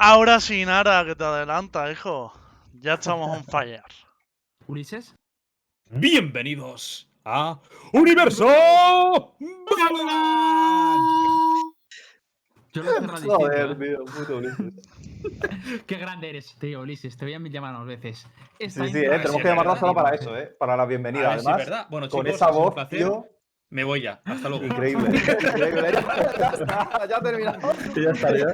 Ahora sí, Nara, que te adelanta, hijo. Ya estamos on fire. Ulises. Bienvenidos a Universo Yo lo cerrado Joder, ¿eh? tío, puto Ulises. Qué grande eres, tío, Ulises. Te voy a llamar más veces. Esta Sí, sí, eh, tenemos sí, que llamarla solo para eso, ¿eh? Para la bienvenida. Además, verdad. Bueno, con chicos, esa sido un voz, tío, Me voy ya. Hasta luego. increíble. increíble. Ya está, ya ha terminado. Ya estaría.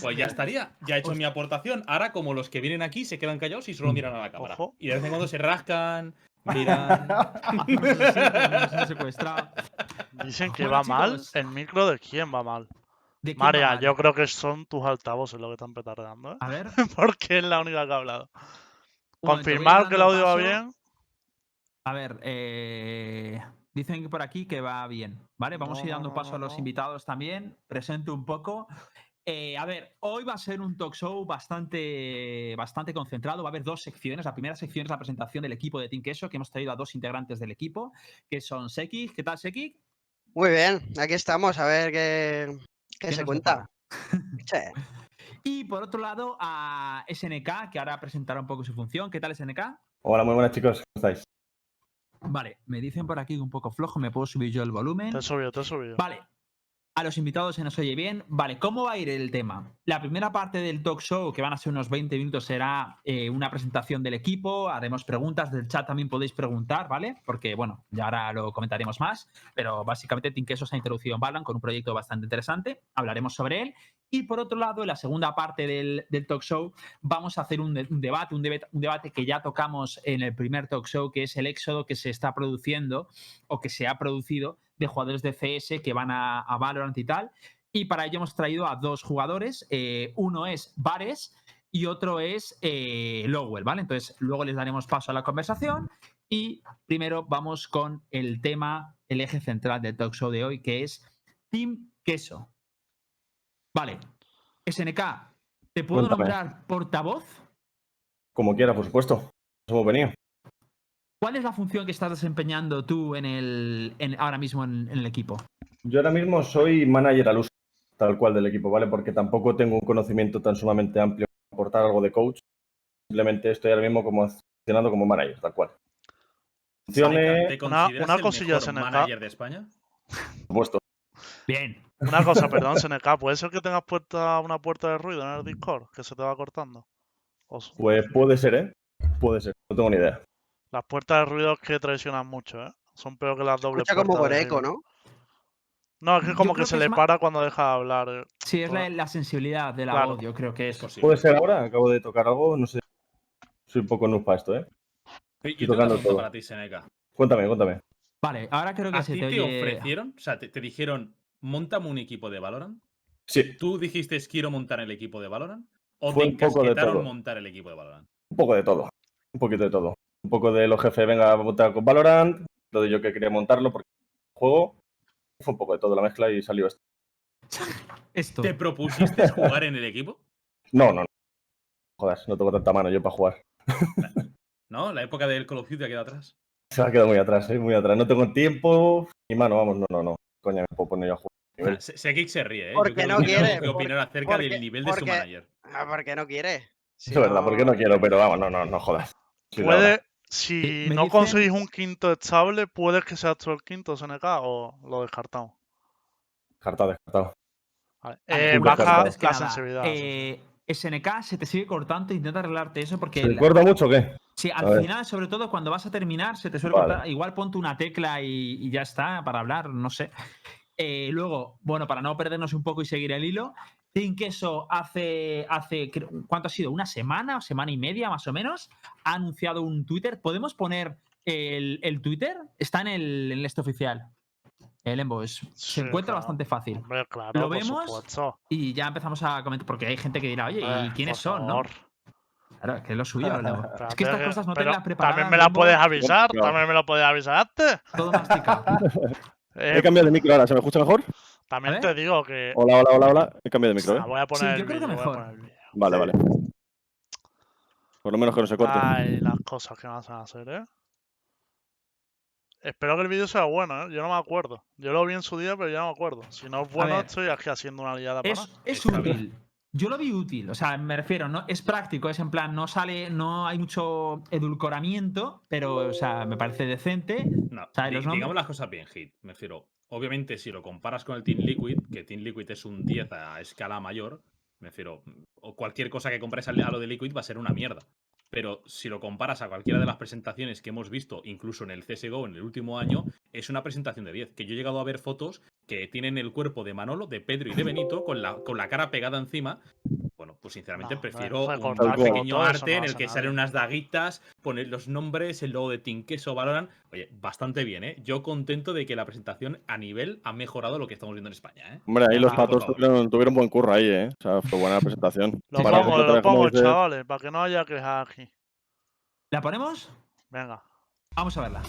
Pues ya estaría. Ya he hecho mi aportación. Ahora, como los que vienen aquí se quedan callados y solo miran a la cámara. Ojo. Y de vez en cuando se rascan, miran. Hacemos así, nos han secuestrado. Dicen que Bueno, va mal. chicos. ¿El micro de quién va mal? ¿De quién va María, mal? yo creo que son tus altavoces lo que están petardeando, ¿eh? A ver. Porque es la única que ha hablado. un momento, voy Confirmar que el dando audio va paso. bien. A ver, eh, dicen que por aquí que va bien, ¿vale? Vamos a ir dando no, paso no, a los invitados también. Presento un poco. Eh, a ver, hoy va a ser un talk show bastante, bastante concentrado. Va a haber dos secciones. La primera sección es la presentación del equipo de Team Queso, que hemos traído a dos integrantes del equipo, que son Seki. ¿Qué tal, Seki? Muy bien, aquí estamos, a ver qué, qué ¿Qué se cuenta. Sí. Y por otro lado, a SNK, que ahora presentará un poco su función. ¿Qué tal, SNK? Hola, muy buenas chicos. ¿Cómo estáis? Vale, me dicen por aquí un poco flojo. ¿Me puedo subir yo el volumen? Te he subido, te he subido. Vale. A los invitados se nos oye bien. Vale, ¿cómo va a ir el tema? La primera parte del talk show, que van a ser unos 20 minutos, será eh, una presentación del equipo. Haremos preguntas del chat, también podéis preguntar, ¿vale? Porque, bueno, ya ahora lo comentaremos más. Pero básicamente, Queso se ha introducido en Balan con un proyecto bastante interesante. Hablaremos sobre él. Y por otro lado, en la segunda parte del, talk show, vamos a hacer un, de- un debate, un, debate, que ya tocamos en el primer talk show, que es el éxodo que se está produciendo o que se ha producido de jugadores de CS que van a, a Valorant y tal. Y para ello hemos traído a dos jugadores. eh, uno es Vares y otro es eh, Lowell, ¿vale? Entonces, luego les daremos paso a la conversación. Y primero vamos con el tema, el eje central del talk show de hoy, que es Team Queso. Vale. SNK, ¿te puedo Cuéntame. nombrar portavoz? Como quieras, por supuesto. Nos hemos venido. ¿Cuál es la función que estás desempeñando tú en el, en- ahora mismo en- en el equipo? Yo ahora mismo soy manager al uso, tal cual del equipo, ¿vale? Porque tampoco tengo un conocimiento tan sumamente amplio para aportar algo de coach. Simplemente estoy ahora mismo como funcionando como manager, tal cual. ¿Te Una- consideras una el cosilla, mejor SNK. manager de España? por supuesto. Bien. Una cosa, perdón, SNK, ¿puede ser que tengas puerta, una puerta de ruido en el Discord? Que se te va cortando. Pues puede ser, ¿eh? Puede ser. No tengo ni idea. las puertas de ruido es que traicionan mucho, ¿eh? Son peor que las dobles Escucha como de- eco, ¿no? No, es que Yo como que se que le para cuando deja de hablar. eh. Sí, es la, la sensibilidad de la Claro. voz, yo creo que es. Posible. Puede ser ahora, acabo de tocar algo, no sé. Soy un poco noob para esto, ¿eh? Y- estoy y tengo una tocando todo. para ti, Seneca. Cuéntame, cuéntame. Vale, ahora creo que ¿A se ti te te oye. ofrecieron? O sea, te, te dijeron, montame un equipo de Valorant. Sí, ¿Tú dijiste, quiero montar el equipo de Valorant? ¿O Fue te un poco de encasquetaron todo. montar el equipo de Valorant? un poco de todo. Un poquito de todo. Un poco de los jefes, venga a montar con Valorant. Lo de yo que quería montarlo porque juego. Fue un poco de todo la mezcla y salió esto. Esto. ¿Te propusiste jugar en el equipo? No, no, no. Joder, no tengo tanta mano yo para jugar. ¿No? La época del Call of Duty ha quedado atrás. Se ha quedado muy atrás, ¿eh? Muy atrás. No tengo tiempo ni mano, vamos, no, no, no. Coña, me puedo poner yo a jugar. Ah, Se- Sekik se ríe, ¿eh? Porque creo no quiere, porque- opinar acerca porque- del nivel de su porque- manager. Ah, ¿por qué no quiere? Si es verdad, porque no quiero, pero vamos, no, no, no jodas. La Puede, si no conseguís un quinto estable, puede que sea tú el quinto SNK o lo descartamos. Descartado, descartado. Vale. Vale, Eh, baja la nada, sensibilidad. sí. eh, SNK se te sigue cortando, intenta arreglarte eso porque. ¿Se la- recuerda mucho o qué? Sí, A al ver. final, sobre todo cuando vas a terminar, se te suele Vale. cortar. Igual ponte una tecla y, y ya está para hablar, no sé. Eh, luego, bueno, para no perdernos un poco y seguir el hilo, Team Queso hace, hace, ¿cuánto ha sido? ¿Una semana o semana y media más o menos? Ha anunciado un Twitter. ¿Podemos poner el, el Twitter? Está en el, en el este oficial. El Embo es- se encuentra claro. bastante fácil. Hombre, claro, ¿Lo vemos? Y ya empezamos a comentar, porque hay gente que dirá, oye, ¿y Eh, quiénes son? ¿no? Claro, que es lo suyo. Es que estas cosas no te pero las preparadas. También me la puedes avisar, también me lo puedes avisar antes. Todo masticado. Eh, He cambiado de micro ahora, ¿se me escucha mejor? también te digo que. Hola, hola, hola, hola. He cambiado de micro, Ah, ¿eh? voy a poner yo el creo que vídeo, voy a mejor. poner el vídeo. Vale, Sí. vale. Por lo menos que no se corte. Ay, las cosas que vas a hacer, ¿eh? Espero que el vídeo sea bueno, ¿eh? Yo no me acuerdo. Yo lo vi en su día, pero ya no me acuerdo. Si no es bueno, estoy aquí haciendo una liada para Es, nada. es útil. Yo lo vi útil, o sea, me refiero, no es práctico, es en plan, no sale, no hay mucho edulcoramiento, pero, o sea, me parece decente. No, digamos las cosas bien, Hit. Me refiero, obviamente, si lo comparas con el Team Liquid, que Team Liquid es un 10 a escala mayor, me refiero, o cualquier cosa que compres a lo de Liquid va a ser una mierda. Pero si lo comparas a cualquiera de las presentaciones que hemos visto, incluso en el CSGO en el último año, es una presentación de 10. Que yo he llegado a ver fotos que tienen el cuerpo de Manolo, de Pedro y de Benito con la, con la cara pegada encima. Bueno, pues sinceramente No, prefiero un recortar pequeño arte no en el que salen unas daguitas, poner los nombres, el logo de Team Queso, Valorant. Oye, bastante bien, ¿eh? Yo contento de que la presentación a nivel ha mejorado lo que estamos viendo en España, ¿eh? Hombre, ahí los patos tuvieron, tuvieron buen curro ahí, ¿eh? O sea, fue buena la presentación. Lo Para pongo, lo pongo, chavales, para que no haya quejas aquí. ¿La ponemos? Venga. Vamos a verla.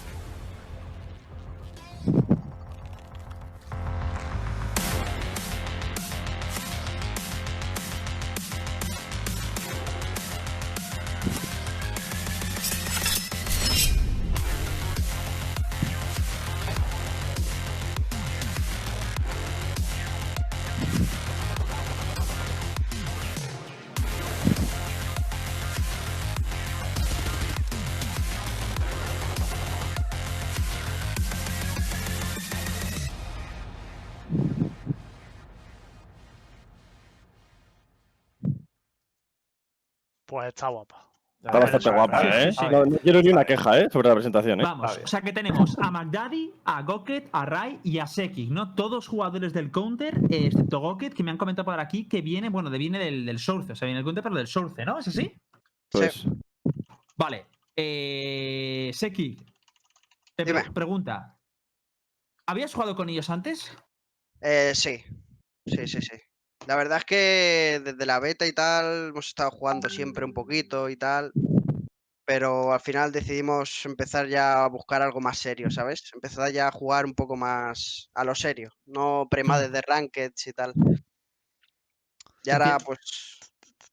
Pues está guapa. Está bastante guapa, ¿eh? sí, sí. No, no quiero ni una queja, ¿eh? Sobre la presentación, ¿eh? Vamos, o sea que tenemos a McDaddy, a Goket, a Rai y a Sekik, ¿no? Todos jugadores del counter, eh, excepto Goket, que me han comentado por aquí que viene, bueno, de, viene del, del Source, o sea, viene del counter, pero del Source, ¿no? ¿Es así? Pues, Vale. Eh, Sekik, te Dime. pregunta. ¿Habías jugado con ellos antes? Eh, sí, sí, sí, sí. La verdad es que desde la beta y tal hemos estado jugando siempre un poquito y tal, pero al final decidimos empezar ya a buscar algo más serio, ¿sabes? Empezar ya a jugar un poco más a lo serio, no premades de rankeds y tal. Y ahora, pues,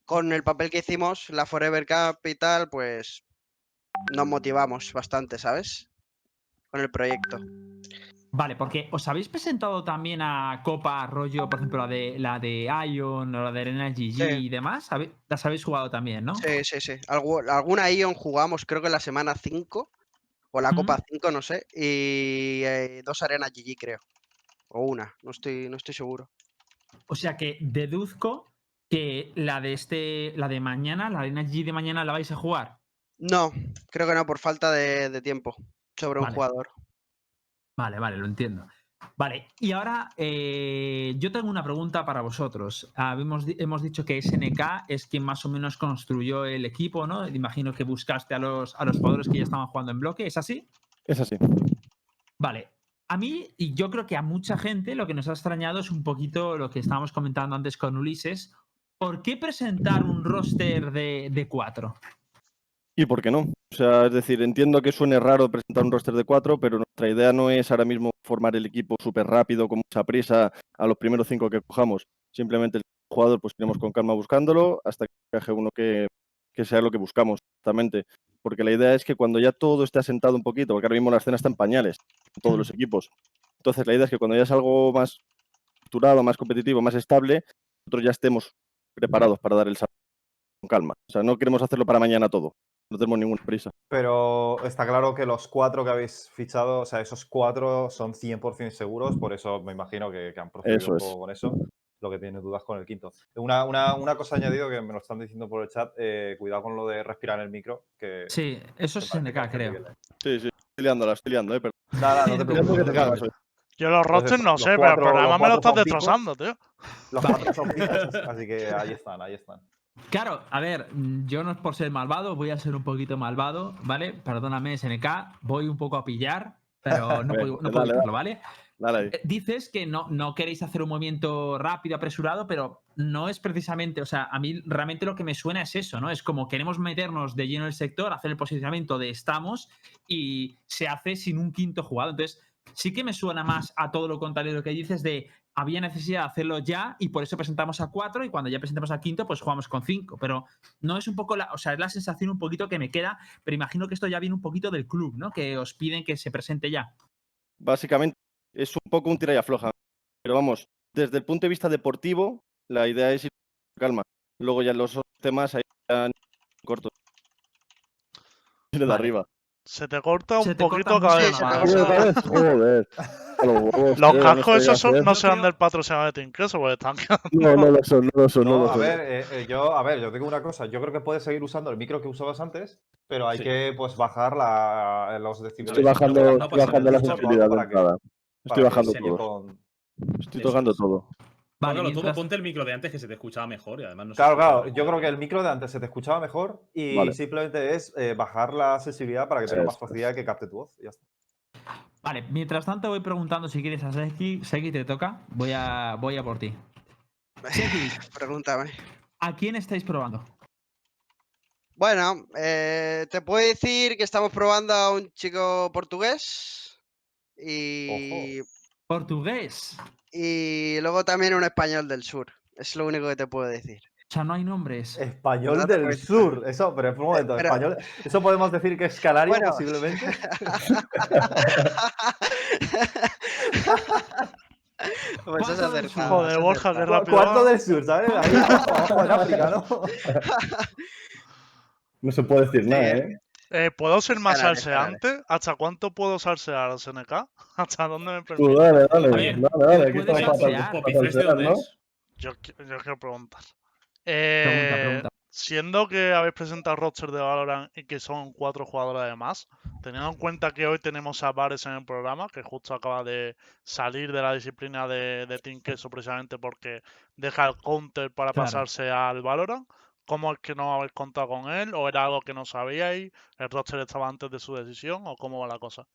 con el papel que hicimos, la Forever Cup y tal, pues nos motivamos bastante, ¿sabes? Con el proyecto. Vale, porque os habéis presentado también a Copa Rollo, por ejemplo, la de la de Ion o la de Arena GG Sí. y demás. ¿Habe- Las habéis jugado también, ¿no? Sí, sí, sí. Algu- alguna Ion jugamos, creo que en la semana 5, o la. Copa 5, no sé, y eh, dos arenas GG, creo. O una, no estoy, no estoy seguro. O sea que deduzco que la de este, la de mañana, la Arena GG de mañana la vais a jugar. No, creo que no, por falta de, de tiempo sobre un jugador. Vale, vale, lo entiendo. Vale, y ahora eh, yo tengo una pregunta para vosotros. Habemos hemos dicho que SNK es quien más o menos construyó el equipo, ¿no? Imagino que buscaste a los, a los jugadores que ya estaban jugando en bloque, ¿es así? es así. Vale. A mí, y yo creo que a mucha gente, lo que nos ha extrañado es un poquito lo que estábamos comentando antes con Ulises. ¿Por qué presentar un roster de, de cuatro? ¿Y por qué no? O sea, es decir, entiendo que suene raro presentar un roster de cuatro, pero nuestra idea no es ahora mismo formar el equipo súper rápido, con mucha prisa, a los primeros cinco que cojamos. Simplemente el jugador, pues iremos con calma buscándolo hasta que caje uno que, que sea lo que buscamos, exactamente. Porque la idea es que cuando ya todo esté asentado un poquito, porque ahora mismo la escena está en pañales, en todos los equipos. Entonces, la idea es que cuando ya es algo más estructurado, más competitivo, más estable, nosotros ya estemos preparados para dar el salto con calma. O sea, no queremos hacerlo para mañana todo. No tenemos ninguna prisa. Pero está claro que los cuatro que habéis fichado, o sea, esos cuatro son 100% seguros, por eso me imagino que, que han procedido es. poco con eso. Lo que tiene dudas con el quinto. Una, una, una cosa añadido que me lo están diciendo por el chat, eh, cuidado con lo de respirar en el micro. Que Sí, eso es SNK, creo. bien. Sí, sí, estoy liándola, estoy liando, ¿eh? Pero Nada, no te liando preocupes. te cagas hoy. Yo los rosters no sé, pero el programa me lo estás destrozando, tío. Los cuatro son picos, así que ahí están, ahí están. Claro, a ver, mm, yo no es por ser malvado, voy a ser un poquito malvado, ¿vale? Perdóname, SNK, voy un poco a pillar, pero no puedo, no dale, puedo dale. evitarlo, ¿vale? Dale. Eh, Dices que no, no queréis hacer un movimiento rápido, apresurado, pero no es precisamente, o sea, a mí realmente lo que me suena es eso, ¿no? Es como queremos meternos de lleno en el sector, hacer el posicionamiento de estamos y se hace sin un quinto jugador. Entonces, sí que me suena más a todo lo contrario de lo que dices de había necesidad de hacerlo ya y por eso presentamos a cuatro y cuando ya presentamos a quinto, pues jugamos con cinco. Pero no es un poco la, o sea, es la sensación un poquito que me queda, pero imagino que esto ya viene un poquito del club, ¿no? Que os piden que se presente ya. Básicamente es un poco un tira y afloja. Pero vamos, desde el punto de vista deportivo, la idea es ir calma. Luego ya los temas ahí ya cortos. De arriba. Se te corta un te poquito cada vez más. Joder. Los cascos esos son- no serán del patrocinador de Team Queso, porque están quedando. No, no lo son, no lo son, no, No, lo a son. ver, eh, eh, yo, a ver, yo digo una cosa. Yo creo que puedes seguir usando el micro que usabas antes, pero hay Sí. que pues bajar la, los decibeles. Estoy bajando, no estoy pasa bajando la sensibilidad de entrada. Estoy bajando todo. con- Estoy tocando todo. Vale, Póngalo todo, mientras- ponte el micro de antes que se te escuchaba mejor y además no Claro, claro. Yo creo que el micro de antes se te escuchaba mejor y Vale. simplemente es eh, bajar la sensibilidad para que tenga más facilidad que capte tu voz. y ya está. Vale, mientras tanto voy preguntando si quieres a Seki. Seki, te toca. Voy a, voy a por ti. Seki, Pregúntame. ¿a quién estáis probando? Bueno, eh, te puedo decir que estamos probando a un chico portugués y, Portugués. y luego también un español del sur. Es lo único que te puedo decir. O sea, no hay nombres. Español del cuenta. sur. Eso, pero un momento, Pero- español. Eso podemos decir que es canario Bueno. posiblemente. Pues ¿Cuánto del acertado, Joder, Borja, qué rápido. Cuarto va. del sur, ¿sabes? Ahí abajo en África, ¿no? No se puede decir Sí, nada, eh. ¿Eh? ¿Puedo ser más Canales, salseante? ¿Hasta cuánto puedo salsear, SNK? ¿Hasta dónde me Tú permite? dale, dale, dale, ver, dale, aquí puedes estamos para, para Popifresh, ¿de salsear, dónde ¿no? es? Yo, qui- yo quiero preguntar. Pregunta, Eh, pregunta. Siendo que habéis presentado el roster de Valorant y que son cuatro jugadores además, teniendo en cuenta que hoy tenemos a Vares en el programa, que justo acaba de salir de la disciplina de, de Team Queso precisamente porque deja el counter para Claro. pasarse al Valorant, ¿cómo es que no habéis contado con él? ¿O era algo que no sabíais? ¿El roster estaba antes de su decisión? ¿O cómo va la cosa?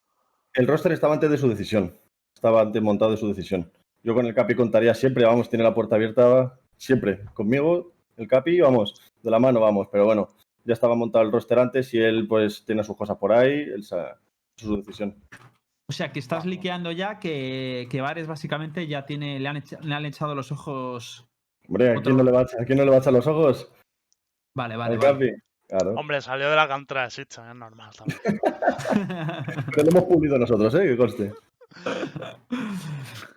El roster estaba antes de su decisión. Estaba antes montado de su decisión. Yo con el Capi contaría siempre, vamos, tiene la puerta abierta siempre. Conmigo, el Capi, vamos, de la mano vamos. Pero bueno, ya estaba montado el roster antes y él pues tiene sus cosas por ahí, él sa- su decisión. O sea, que estás liqueando ya que, que Vares básicamente ya tiene, le han, echa- le han echado los ojos. Hombre, ¿a quién no le va a quién no le va a echar los ojos? Vale, vale. Al vale. Claro. Hombre, salió de la Sitchin, es normal también. Pero lo hemos pulido nosotros, ¿eh? Que conste.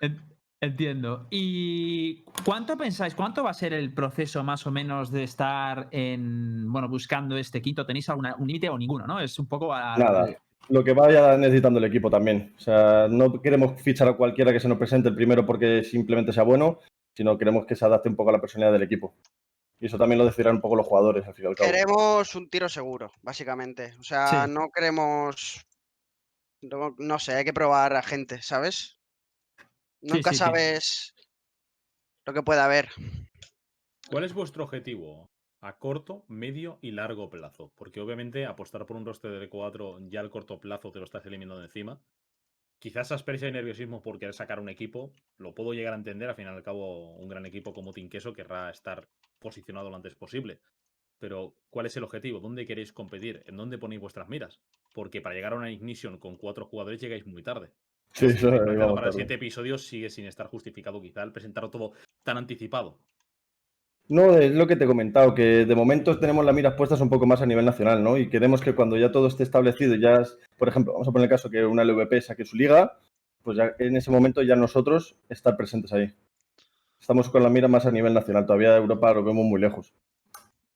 En- Entiendo. ¿Y cuánto pensáis, cuánto va a ser el proceso más o menos de estar en, bueno, buscando este quinto? ¿Tenéis alguna, un límite o ninguno, no? Es un poco a... Nada. Lo que vaya necesitando el equipo también. O sea, no queremos fichar a cualquiera que se nos presente el primero porque simplemente sea bueno, sino queremos que se adapte un poco a la personalidad del equipo. Y eso también lo decidirán un poco los jugadores, al fin y al cabo. Queremos un tiro seguro, básicamente. O sea, Sí. no queremos. No, no sé, hay que probar a gente, ¿sabes? Nunca sí, sí. sabes lo que puede haber. ¿Cuál es vuestro objetivo a corto, medio y largo plazo? Porque obviamente apostar por un roster de 4 ya al corto plazo te lo estás eliminando de encima. Quizás aspersia y nerviosismo por querer sacar un equipo, lo puedo llegar a entender. Al fin y al cabo, un gran equipo como Team Queso querrá estar posicionado lo antes posible. Pero, ¿cuál es el objetivo? ¿Dónde queréis competir? ¿En dónde ponéis vuestras miras? Porque para llegar a una Ignition con cuatro jugadores llegáis muy tarde. Sí, eso El para tarde. siete episodios sigue sin estar justificado quizá el presentarlo todo tan anticipado. No, es lo que te he comentado, que de momento tenemos las miras puestas un poco más a nivel nacional, ¿no? Y queremos que cuando ya todo esté establecido, ya, es- por ejemplo, vamos a poner el caso que una LVP saque su liga, pues ya en ese momento ya nosotros estar presentes ahí. Estamos con la mira más a nivel nacional, todavía Europa lo vemos muy lejos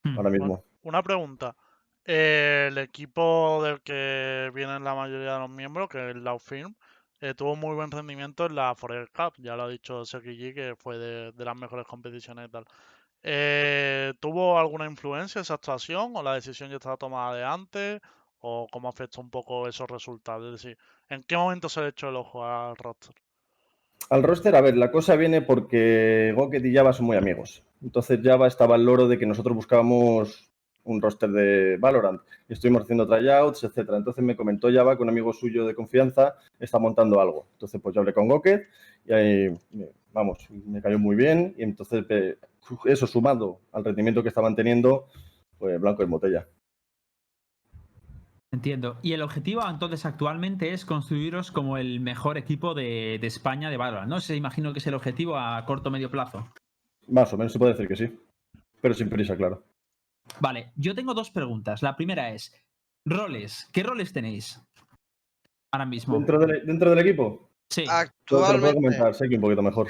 Hmm. ahora mismo. Una pregunta. Eh, El equipo del que vienen la mayoría de los miembros, que es la Firm, eh, tuvo muy buen rendimiento en la Forever Cup. Ya lo ha dicho Seki que fue de, de las mejores competiciones y tal. Eh, ¿Tuvo alguna influencia esa actuación o la decisión ya estaba tomada de antes? ¿O cómo afectó un poco esos resultados? Es decir, ¿en qué momento se le echó el ojo al roster? Al roster, a ver, la cosa viene porque Goket y Java son muy amigos. Entonces Java estaba al loro de que nosotros buscábamos un roster de Valorant. Y estuvimos haciendo tryouts, etcétera. Entonces me comentó Java que un amigo suyo de confianza está montando algo. Entonces pues yo hablé con Goket y ahí, vamos, me cayó muy bien. Y entonces eso sumado al rendimiento que estaban teniendo, pues blanco en botella. Entiendo. Y el objetivo entonces actualmente es construiros como el mejor equipo de, de España de Valorant, ¿no? Se imagino que es el objetivo a corto o medio plazo. Más o menos se puede decir que sí. Pero sin prisa, claro. Vale, yo tengo dos preguntas. La primera es, roles, ¿qué roles tenéis ahora mismo? Dentro del, dentro del equipo, Sí, Todo te lo puedo Actualmente, comentar, sé que un poquito mejor.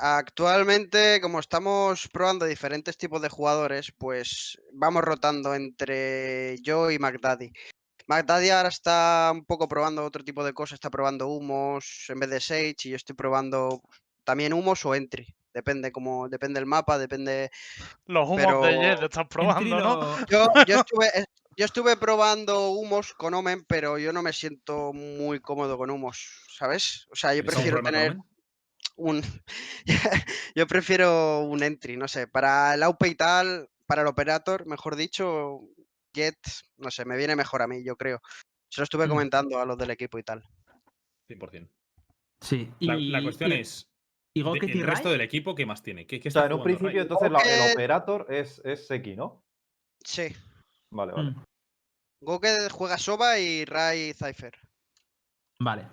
Actualmente, como estamos probando diferentes tipos de jugadores, pues vamos rotando entre yo y McDaddy. McDaddy ahora está un poco probando otro tipo de cosas, está probando humos en vez de Sage y yo estoy probando también humos o entry. Depende como depende el mapa, depende. Los humos de Pero- Jet estás probando, ¿no? lo- Yo, yo estuve, eh, yo estuve probando humos con Omen, pero yo no me siento muy cómodo con humos, ¿sabes? O sea, yo ¿Tienes algún prefiero tener Omen? Un. yo prefiero un entry, no sé. Para el AUP y tal, para el operator, mejor dicho, Jet, no sé, me viene mejor a mí, yo creo. Se lo estuve Mm. comentando a los del equipo y tal. 100%. Sí. La, y, la cuestión y- es, ¿Y de- Goket y el resto Rai? del equipo, ¿qué más tiene? ¿Qué, qué O sea, está en un principio, Rai? entonces, la- el operator es, es Seki, ¿no? Sí. Vale, vale. Mm, Goke juega Soba y Rai Cypher. Vale.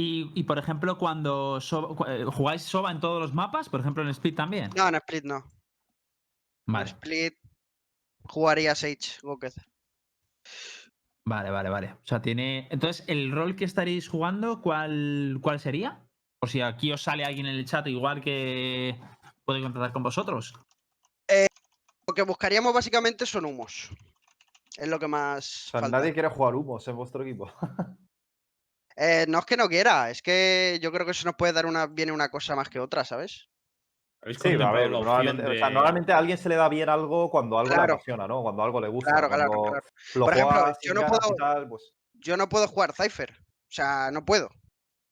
Y, y, por ejemplo, cuando Soba- cu- eh, jugáis Soba en todos los mapas, por ejemplo en Split también. No, en Split no. En Vale, Split jugaría Sage vale, vale, vale. O sea, tiene. Entonces, el rol que estaréis jugando, ¿cuál, cuál sería? Por si aquí os sale alguien en el chat, igual que puede contactar con vosotros. Lo que buscaríamos básicamente son humos. Es lo que más. O sea, falta. nadie quiere jugar humos en vuestro equipo. Eh, no es que no quiera, es que yo creo que eso nos puede dar una, viene una cosa más que otra, ¿sabes? ¿Habéis Sí, a ver, normalmente, o sea, de- normalmente a alguien se le da bien algo cuando algo Claro. le apasiona, ¿no? Cuando algo le gusta. Claro, claro, claro. Por ejemplo, juegas yo no puedo- tal, pues. Yo no puedo jugar Cypher. O sea, no puedo.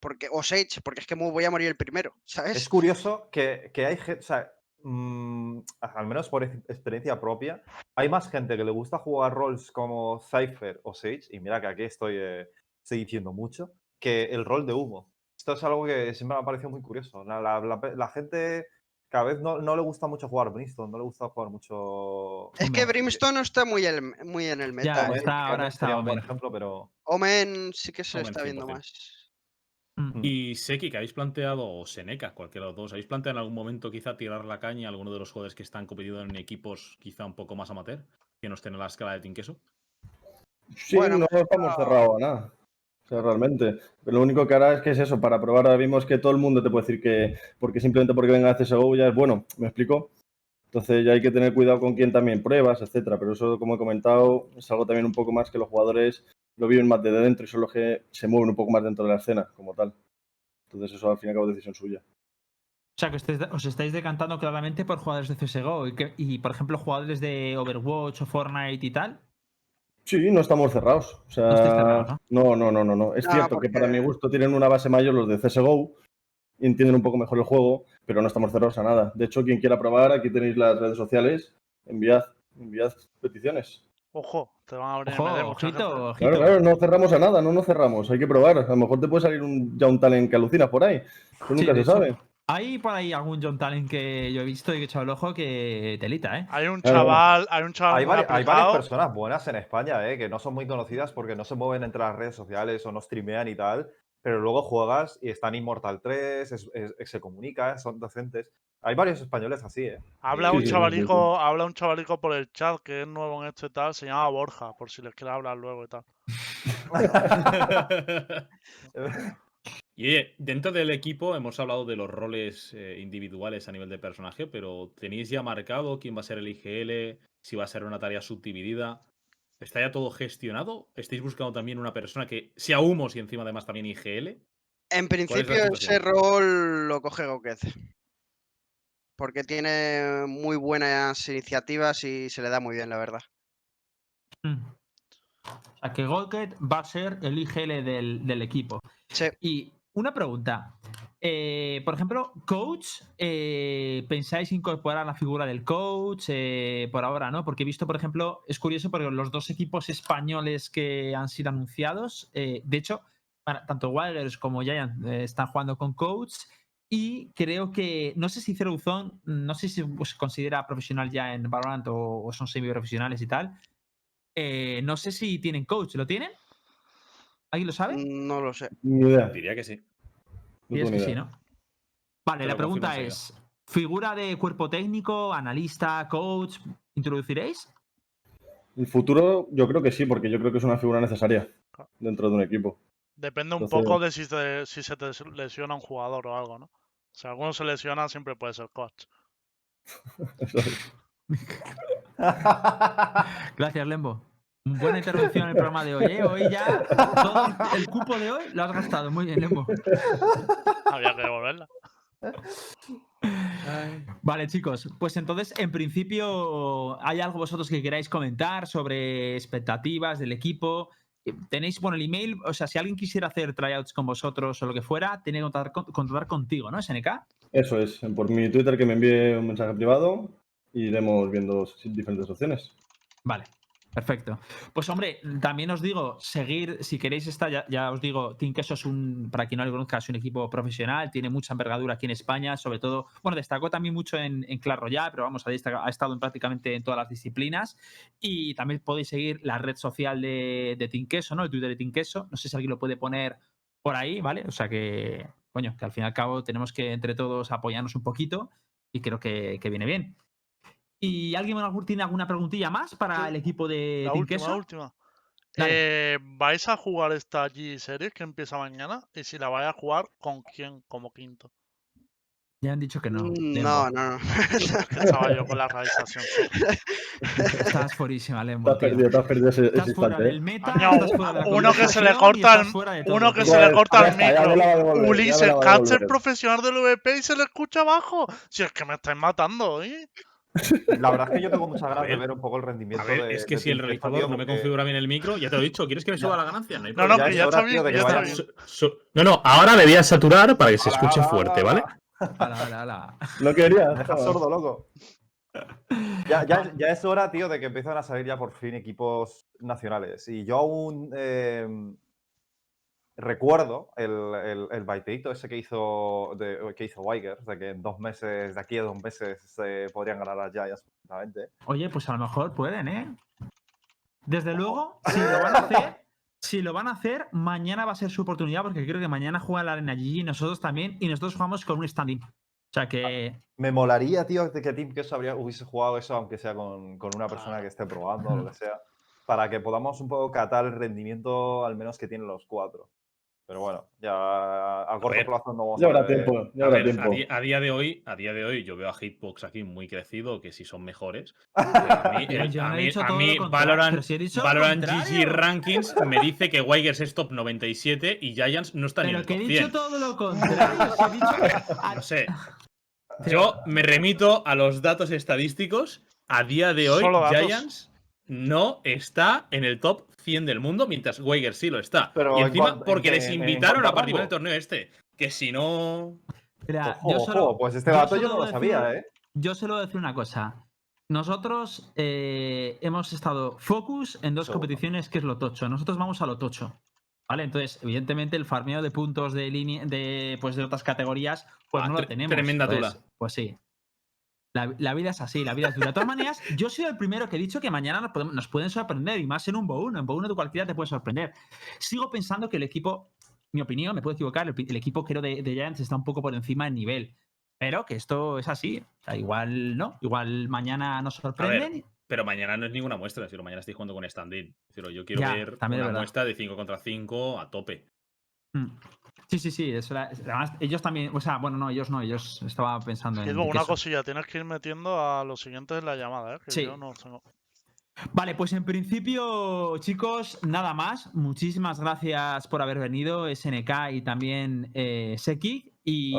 Porque, o Sage, porque es que voy a morir el primero, ¿sabes? Es curioso que, que hay gente, o sea, mm, al menos por ex- experiencia propia, hay más gente que le gusta jugar roles como Cypher o Sage, y mira que aquí estoy, eh, estoy diciendo mucho, que el rol de humo. Esto es algo que siempre me ha parecido muy curioso. La, la- la pe- la gente cada vez no, no le gusta mucho jugar Brimstone, no le gusta jugar mucho... Es que. Brimstone no está muy, el- muy en el meta. Ahora está Omen. ejemplo, pero... Omen sí que se Omen está viendo 100%. más. Mm. Y Seki, que habéis planteado, o Seneca, cualquiera de los dos, ¿habéis planteado en algún momento quizá tirar la caña a alguno de los jugadores que están competiendo en equipos quizá un poco más amateur, que no estén en la escala de Tinqueso? Sí, Bueno, no estamos cerrados a nada. Realmente. Pero lo único que hará es que es eso, para probar ahora vimos que todo el mundo te puede decir que porque simplemente porque venga a CSGO ya es bueno, ¿me explico? Entonces ya hay que tener cuidado con quién también pruebas, etcétera. Pero eso, como he comentado, es algo también un poco más que los jugadores lo viven más desde dentro y son los que se mueven un poco más dentro de la escena, como tal. Entonces eso al fin y al cabo es decisión suya. O sea, que os estáis decantando claramente por jugadores de CSGO y, que- y, por ejemplo, jugadores de Overwatch o Fortnite y tal. Sí, no estamos cerrados. O sea, No no, no, no, no, no. Es No, cierto que para mi gusto tienen una base mayor los de CSGO y entienden un poco mejor el juego, pero no estamos cerrados a nada. De hecho, quien quiera probar, aquí tenéis las redes sociales, enviad, enviad peticiones. Ojo, te van a abrir Ojo, gente. ojito, ojito. Claro, claro, no cerramos a nada, no nos cerramos, hay que probar. A lo mejor te puede salir un, ya un talent que alucinas por ahí. Eso Sí, nunca se hecho, sabe. Hay por ahí algún John Talent que yo he visto y que he echado el ojo que telita, ¿eh? Hay un chaval, hay un chaval Hay, muy vari- hay varias personas buenas en España, ¿eh? que no son muy conocidas porque no se mueven entre las redes sociales o no streamean y tal, pero luego juegas y están Immortal 3, es- es- es- se comunica, son docentes. Hay varios españoles así, ¿eh? Habla un sí, chavalico, habla un chavalico por el chat que es nuevo en esto y tal, se llama Borja, por si les quiere hablar luego y tal. Y oye, dentro del equipo hemos hablado de los roles eh, individuales a nivel de personaje, pero ¿tenéis ya marcado quién va a ser el IGL? Si va a ser una tarea subdividida. ¿Está ya todo gestionado? ¿Estáis buscando también una persona que sea humos y encima además también IGL? En principio ese rol lo coge Goked. Porque tiene muy buenas iniciativas y se le da muy bien, la verdad. Mm. O sea, que Golket va a ser el IGL del, del equipo. Sí. Y una pregunta. eh, por ejemplo, coach, eh, ¿pensáis incorporar la figura del coach eh, por ahora, no? Porque he visto, por ejemplo, es curioso porque los dos equipos españoles que han sido anunciados, eh, de hecho, tanto Wilders como Giant están jugando con coach y creo que, no sé si Zero Zone, no sé si se considera profesional ya en Valorant o, o son semi-profesionales y tal. Eh, no sé si tienen coach, ¿lo tienen? ¿Alguien lo sabe? No lo sé. Ni idea. Diría que sí. no Y es tengo que sí. ¿no? Vale, la pregunta es: ¿figura de cuerpo técnico, analista, coach, introduciréis? El futuro, yo creo que sí, porque yo creo que es una figura necesaria dentro de un equipo. Depende un Entonces- poco de si, te- si se te lesiona un jugador o algo, ¿no? Si alguno se lesiona, siempre puede ser coach. Eso es. Gracias, Lembo. Buena intervención en el programa de hoy. ¿eh? Hoy ya, todo el cupo de hoy lo has gastado. Muy bien, Lembo. Había que devolverla. Vale, chicos, pues entonces, en principio, ¿hay algo vosotros que queráis comentar sobre expectativas del equipo? Eh, Tenéis, bueno, el email, o sea, si alguien quisiera hacer tryouts con vosotros o lo que fuera, tiene que contactar, con- contactar contigo, ¿no, SNK? Eso es. Por mi Twitter que me envíe un mensaje privado y iremos viendo diferentes opciones. Vale, perfecto. Pues hombre, también os digo, seguir, si queréis estar, ya, os digo, Team Queso es un, para quien no lo conozca, es un equipo profesional, tiene mucha envergadura aquí en España, sobre todo, bueno, destacó también mucho en, en pero vamos, ha, ha estado en prácticamente en todas las disciplinas. Y también podéis seguir la red social de, de Team Queso, ¿no? El Twitter de Team Queso. No sé si alguien lo puede poner por ahí, ¿vale? O sea que, coño, que al fin y al cabo tenemos que entre todos apoyarnos un poquito y creo que viene bien. ¿Y alguien tiene alguna preguntilla más para Sí, el equipo de La Team última, Queso? la última. Eh, ¿Vais a jugar esta G-Series que empieza mañana? Y si la vais a jugar, ¿con quién como quinto? Ya han dicho que no. Mm, Lembo. No, no, no. Estaba yo con la realización. Estás fuerísima, Lembo. Te has tío. perdido, te has perdido ese, ese Estás fuera instante. ¿eh? del meta, Coño, estás fuera de la uno que se le corta estás el- uno que se le corta el micro. Ulises devolver. profesional del VP, y se le escucha abajo. Si es que me estáis matando, ¿eh? La verdad es que yo tengo muchas ganas de ver, un poco el rendimiento A ver, de- es que de si el realizador no me configura bien el micro, ya te lo he dicho, ¿quieres que me suba la ganancia? No, hay No, es ya está bien, ya está vaya- bien. No, no, ahora le voy a saturar para que se escuche Ala, fuerte, ala, ¿vale? Ala, ala, ala. No quería. Me dejas sordo, loco. Ya, ya, ya es hora, tío, de que empiezan a salir ya por fin equipos nacionales. Y yo aún eh, recuerdo el, el, el baiteíto ese que hizo, de, que hizo Weiger, de que en dos meses, de aquí a dos meses, se podrían ganar las Giants perfectamente. Oye, pues a lo mejor pueden, ¿eh? Desde luego, si lo van a hacer, si lo van a hacer, mañana va a ser su oportunidad, porque creo que mañana juega la Arena Gigi y nosotros también, y nosotros jugamos con un standing. O sea que. Me molaría, tío, de que Team Queso habría, hubiese jugado eso, aunque sea con, con una persona Claro. que esté probando o lo que sea, para que podamos un poco catar el rendimiento al menos que tienen los cuatro. Pero bueno, ya a corto ver, plazo no vamos Ya a habrá ver- tiempo, ya A, habrá ver, a, tiempo. di- a día de hoy, a día de hoy, yo veo a Hitbox aquí muy crecido, que si son mejores. Pero a mí, Yo- el- yo a no he mí- dicho a todo mí lo contrario, Valorant, pero si he dicho lo Valorant GG. Rankings me dice que Wigers es top 97 y Giants no está ni en Pero el que he top dicho 100. todo lo contrario. si he dicho- No sé. Yo me remito a los datos estadísticos. A día de hoy. Giants no está en el top 100 del mundo, mientras Weiger sí lo está. Pero y en encima, porque en- les invitaron a participar en el torneo este. Que si no. Mira, Ojo, yo solo- ojo, pues este dato yo no lo decir- sabía, ¿eh? Yo solo voy a decir una cosa. Nosotros eh, hemos estado focus en dos competiciones que es lo tocho. Nosotros vamos a lo tocho. ¿Vale? Entonces, evidentemente, el farmeo de puntos de línea de, pues, de otras categorías, pues Ah, no lo tenemos. tremenda Entonces, tula. Pues sí. La, la vida es así, la vida es dura. De todas maneras, yo soy el primero que he dicho que mañana nos, podemos- nos pueden sorprender, y más en un Bo 1. En Bo 1 de cualquiera te puede sorprender. Sigo pensando que el equipo, mi opinión, me puedo equivocar, el, equipo creo de, de Giants está un poco por encima en nivel. Pero que esto es así. O sea, igual no. Igual mañana nos sorprenden. Pero mañana no es ninguna muestra. Es decir, mañana estoy jugando con stand-in. Yo quiero Ya, ver una muestra de 5 contra 5 a tope. Mm. Sí, sí, sí. Eso era- además, ellos también. O sea, bueno, no, ellos no. Ellos estaba pensando en. Una cosilla, tienes que ir metiendo a los siguientes en la llamada, ¿eh? Que Sí. yo no tengo. Vale, pues en principio, chicos, nada más. Muchísimas gracias por haber venido, SNK y también eh, Seki. Y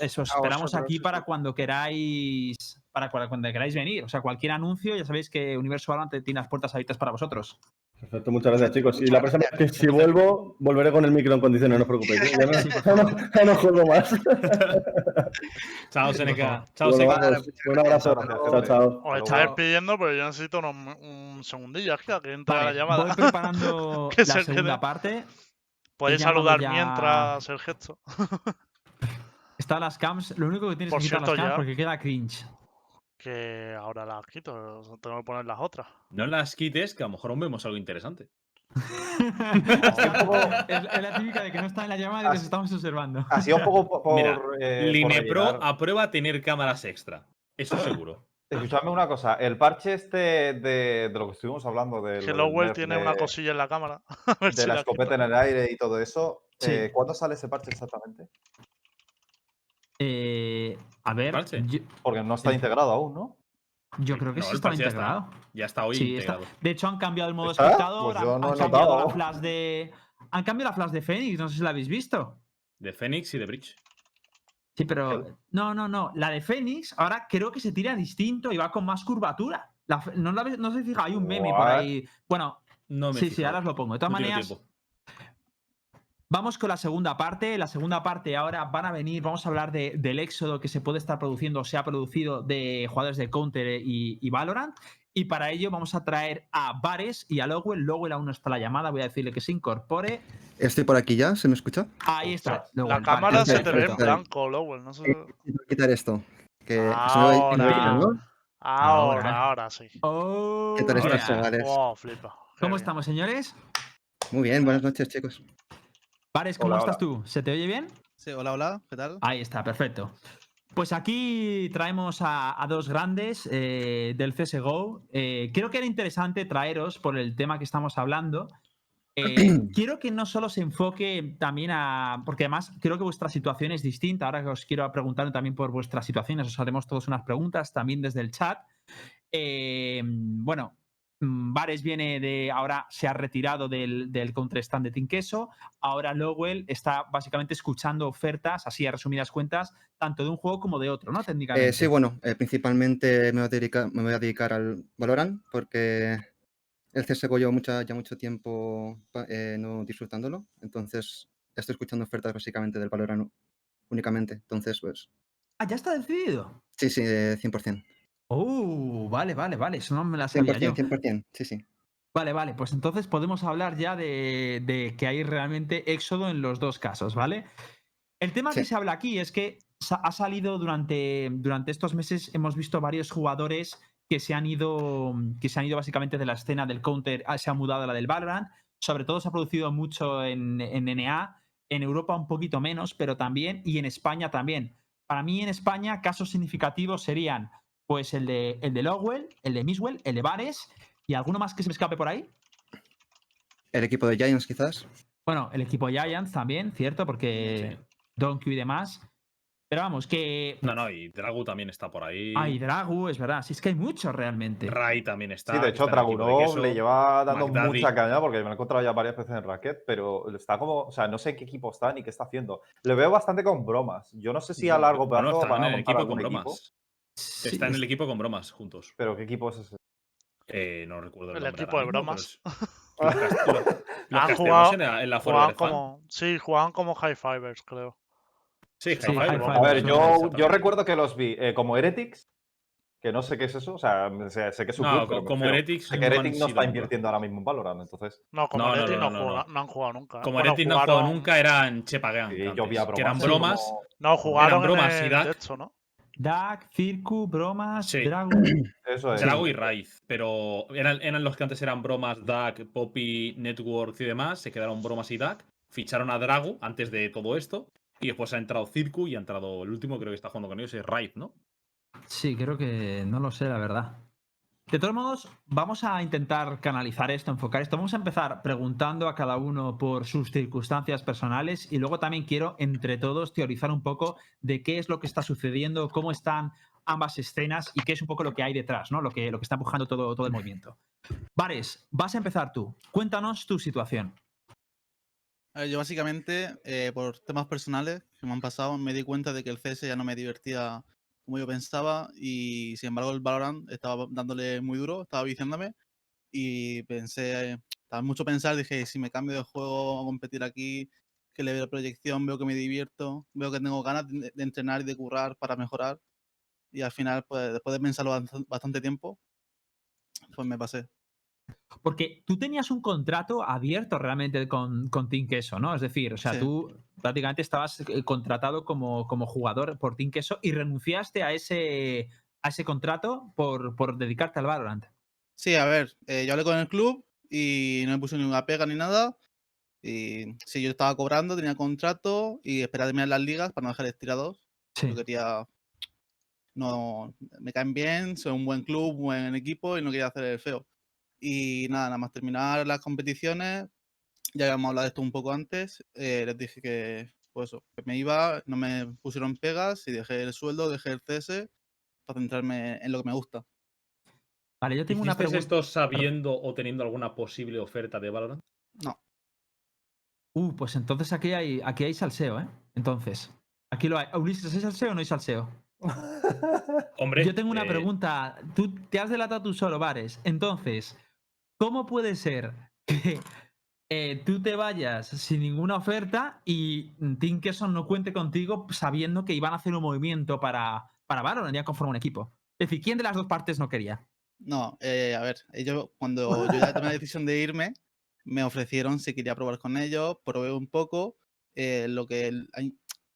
eso, esperamos vosotros, aquí sí. para cuando queráis. Para cua- cuando queráis venir. O sea, cualquier anuncio, ya sabéis que Universo Valorant tiene las puertas abiertas para vosotros. Perfecto, muchas gracias, chicos. Y la próxima vez que si vuelvo, volveré con el micro en condiciones, no os preocupéis. ¿eh? Ya no, no, juego más. Chao, Seneca. Chao, Bueno, Seneca. vamos, un abrazo. Chao, chao. Os Hasta está luego. despidiendo, pero yo necesito unos- un segundillo aquí a que entre Vale, la llamada. voy preparando Que la se segunda quede. parte. Podéis saludar ya- mientras el gesto. Están las cams. Lo único que tienes Por que quitar las cierto, cams ya- porque queda cringe. Que ahora las quito, tengo que poner las otras. No las quites, que a lo mejor aún vemos algo interesante. es, es la típica de que no está en la llamada y que estamos observando. Ha sido un poco po- por. Mira, eh, por Linepro aprueba tener cámaras extra. Eso seguro. Escuchadme una cosa, el parche este de, de lo que estuvimos hablando del Hellowell nerf tiene de, una cosilla en la cámara. De si la la escopeta quito. en el aire y todo eso. Sí. eh, ¿Cuándo sale ese parche exactamente? Eh, a ver, yo, Porque no está El- integrado aún, ¿no? yo creo que No, sí ya está. integrado. Ya está hoy Sí, está. integrado. De hecho, han cambiado el modo ¿Está? espectador, Pues han, no han he cambiado la flash de. Han cambiado la flash de Fénix, no sé si la habéis visto. De Phoenix y de Bridge. Sí, pero. No, no, no. La de Fénix ahora creo que se tira distinto y va con más curvatura. La no, la no sé si fija, hay un meme por What? ahí. Bueno, No me he sí, sí, ahora os lo pongo. De todas No maneras, tiempo. Vamos con la segunda parte. La segunda parte ahora van a venir, vamos a hablar de- del éxodo que se puede estar produciendo o se ha producido de jugadores de Counter y, y Valorant. Y para ello vamos a traer a Vares y a Lowell. Lowell aún no está la llamada, voy a decirle que se incorpore. Estoy por aquí ya, ¿se me escucha? Ahí está. Lowell, La vale, cámara se te ve en blanco, Lowell. No sé. A quitar esto. Que se me va a Ahora. Ahora, Ahora. ahora sí. Oh, ¿Qué tal sí. chavales? Wow, flipa. ¿Cómo bien. estamos, señores? Muy bien, buenas noches, chicos. Vares, ¿cómo Hola, estás hola. tú? ¿Se te oye bien? Sí, hola, hola, ¿qué tal? Ahí está, perfecto. Pues aquí traemos a, a dos grandes eh, del CSGO. Eh, creo que era interesante traeros por el tema que estamos hablando. Eh, quiero que no solo se enfoque también a. Porque además creo que vuestra situación es distinta. Ahora que os quiero preguntar también por vuestras situaciones, os haremos todos unas preguntas también desde el chat. Eh, bueno, Vares viene de. Ahora se ha retirado del, del Counter-Stand de Team Queso. Ahora Lowell está básicamente escuchando ofertas, así a resumidas cuentas, tanto de un juego como de otro, ¿no? Técnicamente. Eh, sí, bueno, eh, principalmente me voy, a dedicar, me voy a dedicar al Valorant porque el CSGO llevo mucha, ya mucho tiempo eh, no disfrutándolo. Entonces, estoy escuchando ofertas básicamente del Valorant únicamente. Entonces, pues, Ah, ya está decidido. sí, sí, eh, 100%. Oh, vale, vale, vale. Eso no me la sabía 100%, yo. 100%, sí, sí. Vale, vale, pues entonces podemos hablar ya de, de que hay realmente éxodo en los dos casos, ¿vale? El tema que se habla aquí es que ha salido durante, durante estos meses, hemos visto varios jugadores que se han ido, que se han ido básicamente de la escena del counter, a- se han mudado a la del Valorant. Sobre todo se ha producido mucho en, en NA, en Europa un poquito menos, pero también, y en España también. Para mí en España casos significativos serían pues el de, el de Lowell, el de Miswell, el de Vares y alguno más que se me escape por ahí. El equipo de Giants, quizás. Bueno, el equipo Giants también, ¿cierto? Porque Donkey y demás. Pero vamos, que. No, no, y Dragu también está por ahí. Hay Dragu, es verdad. Sí, es que hay muchos realmente. Rai también está. Sí, de hecho, de Dragunov le lleva dando McDaddy. mucha caña porque me lo he encontrado ya varias veces en Racket, pero está como, o sea, no sé qué equipo está ni qué está haciendo. Le veo bastante con bromas. Yo no sé si a largo plazo Bueno, está van en a el equipo con bromas. equipo, Sí, Está en el equipo con bromas juntos. pero ¿qué equipo es ese? Eh, no recuerdo el, El nombre equipo de bromas. es- los jugado- en la, en la Jugaban Forever Fan. como. Sí, jugaban como High Fivers, creo. Sí, Sí, High High. A ver, yo, yo recuerdo que los vi eh, como Heretics, que no sé qué es eso, o sea, sé, sé que es un No, club, pero como Heretics sé que no han Heretics no está invirtiendo ahora mismo en Valorant, entonces No, como No, no, Leti no, no, no, juega- no. no han jugado nunca. ¿eh? Como Bueno, Heretic no han jugado nunca, eran Chepa sí, yo antes, vi a que eran bromas. bromas. como- No, jugaron bromas en y el Dak- Jetso, ¿no? Dak, Circu, Bromas, Sí. Dragu. Eso es. Drago y Raiz, pero eran, eran los que antes eran bromas, Duck, Poppy, Networks y demás, se quedaron bromas y Duck, ficharon a Drago antes de todo esto, y después ha entrado Circu y ha entrado el último, creo que está jugando con ellos, es Raiz, ¿no? Sí, creo que no lo sé, la verdad. De todos modos, vamos a intentar canalizar esto, enfocar esto. Vamos a empezar preguntando a cada uno por sus circunstancias personales y luego también quiero, entre todos, teorizar un poco de qué es lo que está sucediendo, cómo están ambas escenas y qué es un poco lo que hay detrás, ¿no? Lo que, lo que está empujando todo, todo el movimiento. Vares, vas a empezar tú. Cuéntanos tu situación. Yo básicamente, eh, por temas personales que me han pasado, me di cuenta de que el CS ya no me divertía como yo pensaba y sin embargo el Valorant estaba dándole muy duro, estaba viciándome y pensé, estaba mucho pensar, dije, si me cambio de juego a competir aquí, que le veo proyección, veo que me divierto, veo que tengo ganas de, de entrenar y de currar para mejorar y al final, pues después de pensarlo bastan- bastante tiempo, pues me pasé. Porque tú tenías un contrato abierto realmente con, con Team Queso, ¿no? Es decir, o sea, Sí. tú prácticamente estabas eh, contratado como, como jugador por Team Queso y renunciaste a ese, a ese contrato por, por dedicarte al Valorant. Sí, a ver, eh, yo hablé con el club y no me puso ninguna pega ni nada. Y sí, yo estaba cobrando, tenía contrato y esperaba terminar las ligas para no dejar estirados. Sí. Yo quería. No, me caen bien, soy un buen club, un buen equipo y no quería hacer el feo. Y nada, nada más terminar las competiciones, ya habíamos hablado de esto un poco antes, eh, les dije que pues eso, que me iba, no me pusieron pegas y dejé el sueldo, dejé el CS para centrarme en lo que me gusta. Vale, yo tengo una ¿Hicisteis pregunta. esto sabiendo o teniendo alguna posible oferta de Valorant? No, Uh, pues entonces aquí hay, aquí hay salseo, ¿eh? Entonces, aquí lo hay. Ulises, ¿hay salseo o no hay salseo? Hombre, Yo tengo una eh, pregunta. Tú te has delatado tú solo, Vares. Entonces, ¿cómo puede ser que eh, tú te vayas sin ninguna oferta y Team Kesson no cuente contigo sabiendo que iban a hacer un movimiento para, para Valorant ya conforme un equipo? Es decir, ¿quién de las dos partes no quería? no, eh, a ver, ellos cuando yo ya tomé la decisión de irme, me ofrecieron si quería probar con ellos, probé un poco, eh, lo que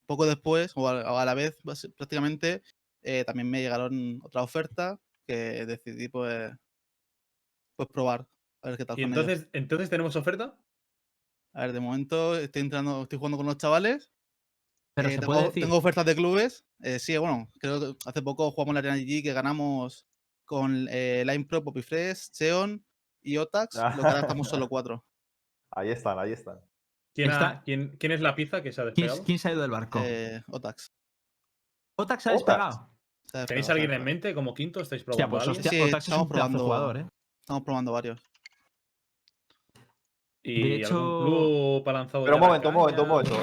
poco después, o a, o a la vez prácticamente, eh, también me llegaron otra oferta que decidí pues, pues probar, a ver qué tal ¿Y con ellos. entonces, entonces tenemos oferta? A ver, de momento estoy entrando, estoy jugando con los chavales. Pero eh, se tengo, puede decir. tengo ofertas de clubes. eh, sí, bueno, creo que hace poco jugamos la Arena GG que ganamos con eh, Line Pro, Poppy Fresh, Cheon y Otax. Lo que ahora estamos solo cuatro. Ahí están, ahí están. ¿Quién, ha- Está- quién- quién es la pizza que se ha ¿Quién, despegado? quién se ha ido del barco? Eh, Otax. ¿Otax se ha despegado? ¿Tenéis alguien en mente como quinto? ¿Estáis Hostia, probando pues hostia, Sí, Otax es estamos un probando- jugador, ¿eh? Estamos probando varios. ¿Y De hecho- club ha lanzado Pero un momento, un momento, un momento.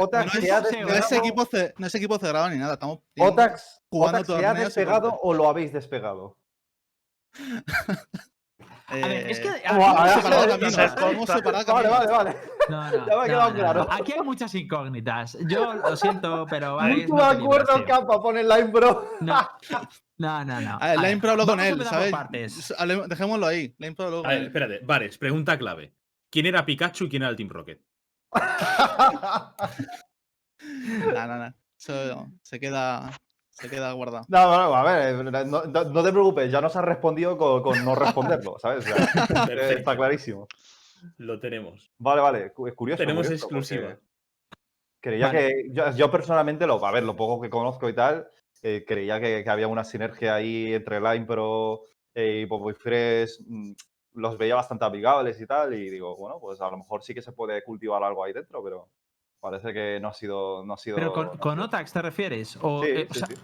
Otax, no es equipo, ce- no es equipo cerrado ni nada. Estamos Otax, jugando Otax se ha y despegado o lo habéis despegado. A ver, es que. aquí Vale, vale, vale. No, no, Ya me ha quedado no, claro. hay muchas incógnitas. Yo lo siento, pero. Te acuerdo, capa, pone el line, bro. No, no, no. no. A ver, A Line Pro habló con él, ¿sabes? Dejémoslo ahí. Line Pro habló A con ver, él. espérate, Vares, pregunta clave. ¿Quién era Pikachu y quién era el Team Rocket? No, no, no. Eso se queda, se queda guardado. No, no, no, a ver, no, no- no te preocupes, ya nos has respondido con, con no responderlo, ¿sabes? O sea, eh, está clarísimo. Lo tenemos. Vale, vale, es curioso. Tenemos curioso, exclusiva. Creía Vale. que, yo, yo personalmente, lo, a ver, lo poco que conozco y tal, eh, creía que, que había una sinergia ahí entre Line Pro eh, y Popo y Fresh, mm, los veía bastante amigables y tal, y digo, bueno, pues a lo mejor sí que se puede cultivar algo ahí dentro, pero parece que no ha sido... No ha sido Pero no con, ha con Otax te refieres? O, Sí, eh, o sí, sea- sí.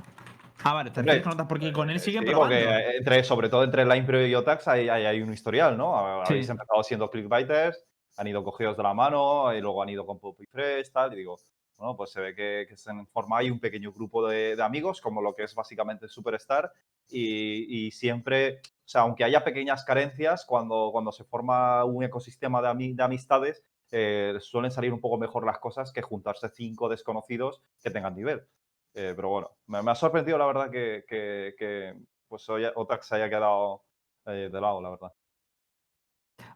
Ah, vale, te refieres con Otax porque con él siguen Sí, porque eh, entre, sobre todo entre Line Pro y Otax hay, hay, hay un historial, ¿no? Sí. Habéis empezado siendo clickbaiters, han ido cogidos de la mano y luego han ido con Pop y Fresh, tal, y digo, bueno, pues se ve que, se forma ahí un pequeño grupo de, amigos, como lo que es básicamente Superstar, y, siempre, o sea, aunque haya pequeñas carencias, cuando, cuando se forma un ecosistema de, ami- de amistades, eh, suelen salir un poco mejor las cosas que juntarse cinco desconocidos que tengan nivel. Eh, pero bueno, me, ha sorprendido la verdad que, que, que, pues Otax se haya quedado eh, de lado, la verdad.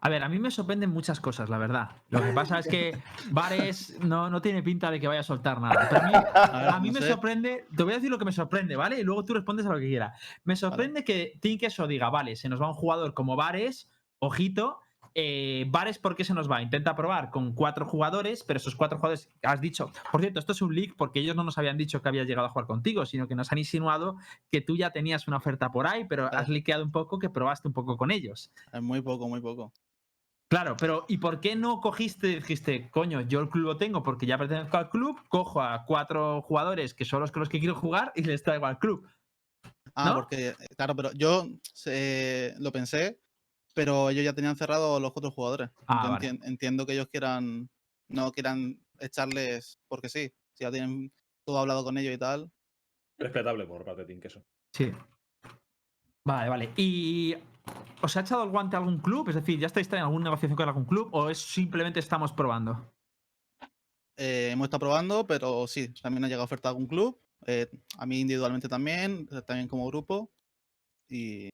A ver, a mí me sorprenden muchas cosas, la verdad. Lo que pasa es que Vares no, no tiene pinta de que vaya a soltar nada. Pero a mí, a mí no me sé. sorprende, te voy a decir lo que me sorprende, ¿vale? Y luego tú respondes a lo que quieras. Me sorprende que Team Queso diga, vale, se nos va un jugador como Vares, ojito. Eh, Vares, ¿por qué se nos va? Intenta probar con cuatro jugadores, pero esos cuatro jugadores, has dicho, por cierto, esto es un leak porque ellos no nos habían dicho que habías llegado a jugar contigo, sino que nos han insinuado que tú ya tenías una oferta por ahí, pero has liqueado un poco que probaste un poco con ellos. Es muy poco, muy poco. Claro, pero ¿y por qué no cogiste dijiste, coño, yo el club lo tengo porque ya pertenezco al club, cojo a cuatro jugadores que son los con los que quiero jugar y les traigo al club? Ah, ¿No? porque, eh, claro, pero yo eh, lo pensé, pero ellos ya tenían cerrado los otros jugadores. Ah, vale. entien- entiendo que ellos quieran, no quieran echarles porque sí. Si ya tienen todo hablado con ellos y tal. Respetable por parte de Team Queso. Sí. Vale, vale. ¿Y os ha echado el guante algún club? Es decir, ¿ya estáis en alguna negociación con algún club o es simplemente estamos probando? Eh, hemos estado probando, pero sí, también ha llegado oferta a algún club. eh, a mí individualmente también, también como grupo. Y,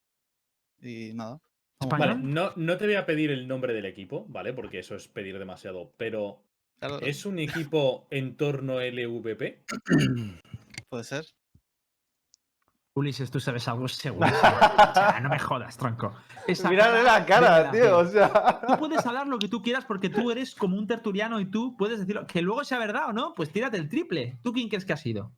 y nada. No, no te voy a pedir el nombre del equipo, ¿vale? Porque eso es pedir demasiado. Pero, ¿es un equipo en torno LVP? puede ser. Ulises, tú sabes algo seguro. O sea, no me jodas, tronco. Esa Mírale la cara, tío, o da sea. Tú puedes hablar lo que tú quieras porque tú eres como un tertuliano y tú puedes decirlo. Que luego sea verdad o no, pues tírate el triple. ¿Tú quién crees que ha sido?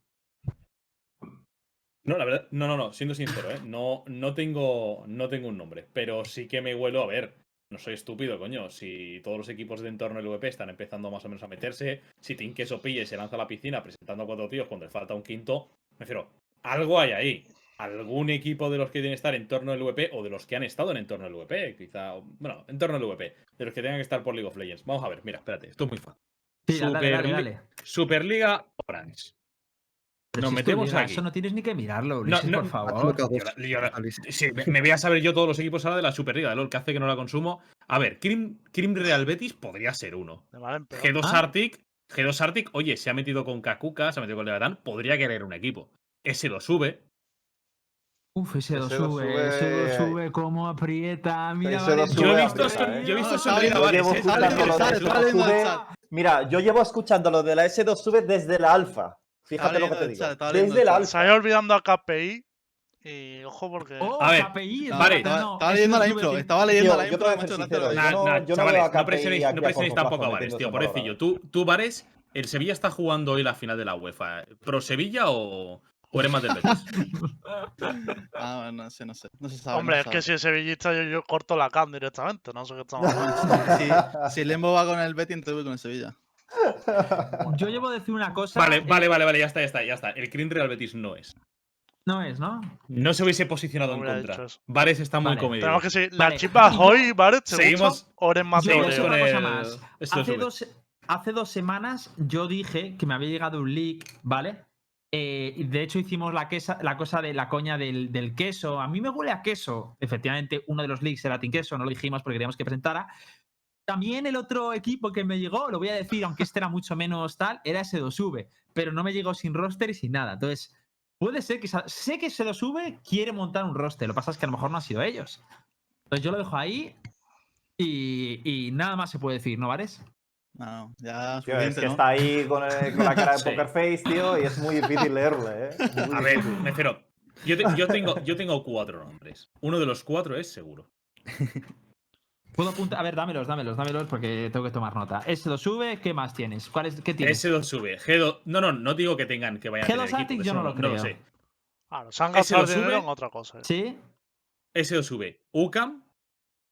No, la verdad, no, no, no, siendo sincero, ¿eh? No, no, tengo, no tengo un nombre, pero sí que me huelo a ver. no soy estúpido, coño. Si todos los equipos de entorno del VP están empezando más o menos a meterse, si Team Queso pilla y se lanza a la piscina presentando a cuatro tíos cuando le falta un quinto, me refiero, algo hay ahí. Algún equipo de los que tienen que estar en torno del VP o de los que han estado en entorno del VP, quizá, bueno, en torno del VP, de los que tengan que estar por League of Legends. Vamos a ver, mira, espérate, esto es muy fácil. Sí, dale, dale, Superli- dale. Superliga Orange. Pero Nos si metemos liga, aquí. Eso no tienes ni que mirarlo, No, Ulises, no, por favor. Sí, me, me voy a saber yo todos los equipos ahora de la Superliga de LOL, que hace que no la consumo. A ver, Crim, Crim Real Betis podría ser uno. Me valen peor. G2 Ah. Arctic, G2 Arctic, oye, se ha metido con Kakuka, se ha metido con Levatán, podría querer un equipo. Ese lo sube. Uf, ese lo sube, ese lo sube. cómo aprieta. Mira, vale, sube Yo he visto, aprieta, ¿eh? yo he visto No, Superliga yo Bares, llevo ¿eh? escuchando Sale, lo de sale, S2 sale en el sube. chat. Mira, yo llevo escuchando lo de la S2 sube desde la alfa. Fíjate lo que te digo. estaba Desde el alfa. Ido olvidando a KPI. Y ojo porque. Oh, A ver, KPI, vale. Estaba, no, estaba leyendo la intro, estaba leyendo Tío, la intro. yo no- no chavales, veo a no KPI presionéis, no presionéis tampoco a Bares, tío, pobrecillo. Tú, tú, Bares, ¿el Sevilla está jugando hoy la final de la UEFA? ¿Pro Sevilla o, o eres más del Betis? Ah, no sé, no sé. No se sabe. Hombre, no es que si es sevillista yo, yo corto la cam directamente. No sé qué estamos hablando. Si, si Lembo va con el Betty, entonces voy con el Sevilla. Yo llevo a decir una cosa. Vale, eh, vale, vale, vale, ya está, ya está, ya está. El Crim Real Betis no es. No es, ¿no? No se hubiese posicionado en contra. Bares está muy Vale, comedido. Tenemos que seguir. ¿La Vale, chipa hoy, ¿vale? ¿Te Seguimos- gusta? ¿O eres más Oreo? una cosa más. Hace dos, hace dos semanas yo dije que me había llegado un leak, ¿vale? Eh, de hecho hicimos la, quesa- la cosa de la coña del, del queso. A mí me huele a queso. Efectivamente, uno de los leaks era Team Queso, no lo dijimos porque queríamos que presentara. También el otro equipo que me llegó, lo voy a decir, aunque este era mucho menos tal, era S2V, pero no me llegó sin roster y sin nada. Entonces, puede ser que sé que S2V quiere montar un roster. Lo que pasa es que a lo mejor no ha sido ellos. Entonces yo lo dejo ahí y, y nada más se puede decir, ¿no, Vares? No, ya Tío, es que ¿no? está ahí con, el- con la cara de Sí. Poker Face, tío, y es muy difícil leerle, ¿eh? Muy A ver, me refiero. Yo, te- yo tengo, yo tengo cuatro nombres. Uno de los cuatro es seguro. Puedo apuntar. A ver, dámelos, dámelos, dámelos porque tengo que tomar nota. S2 sube, ¿qué más tienes? ¿Cuál es, ¿Qué tienes? S2 sube. G2. No, no, no digo que tengan que vayan a G2 tener equipo, Arctic que yo no lo No lo creo. sé. Claro, se han gastado dinero en otra cosa. ¿eh? ¿Sí? S2 sube. UCAM.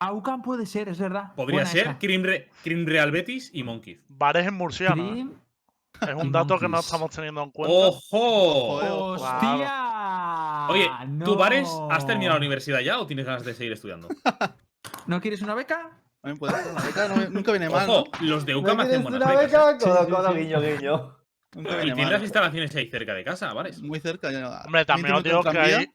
Aucam puede ser, es verdad. Podría Buena ser Re- Crim Real Betis y Monkeys. Bares en Murciano. ¿eh? Es un dato que no estamos teniendo en cuenta. ¡Ojo! Joder, ¡Hostia! Oye, ¿tú, Bares, has terminado la universidad ya o tienes ganas de seguir estudiando? ¿No quieres una beca? También puede ser. La beca no me- nunca viene mal. Los de ¿Me UCAM hacen quieres buenas una becas. ¿eh? beca? Codo, sí, codo, guiño, guiño. Nunca Y viene tienes mal. las instalaciones ahí cerca de casa, ¿vale? Muy cerca. Ya. Hombre, también os digo que tranvía. hay,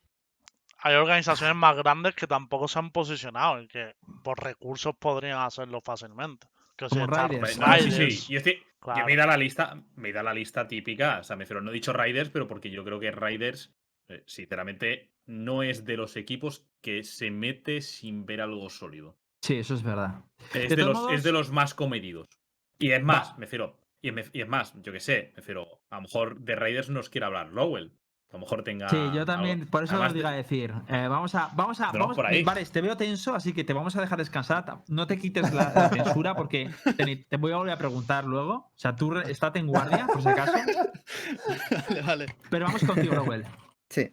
hay organizaciones más grandes que tampoco se han posicionado y que por recursos podrían hacerlo fácilmente. Que si Como está Riders. No, sí, Riders, sí. Y es que claro. yo me da la lista, me da la lista típica. O sea, me refiero, no he dicho Riders, pero porque yo creo que Riders, eh, sinceramente, no es de los equipos que se mete sin ver algo sólido. Sí, eso es verdad. Es De los, es de los más comedidos. Y es más, Va. me refiero. Y, me- y es más, yo que sé, me refiero. A lo mejor de Raiders nos quiere hablar Lowell. A lo mejor tenga. Sí, yo también, algo. por eso Además os de- diga decir. eh, vamos a, vamos a, Vamos vamos, por ahí. Vares, te veo tenso, así que te vamos a dejar descansar. No te quites la, la censura porque te, voy a volver a preguntar luego. O sea, tú estate en guardia, por si acaso. Vale, vale. Pero vamos contigo, Lowell. Sí,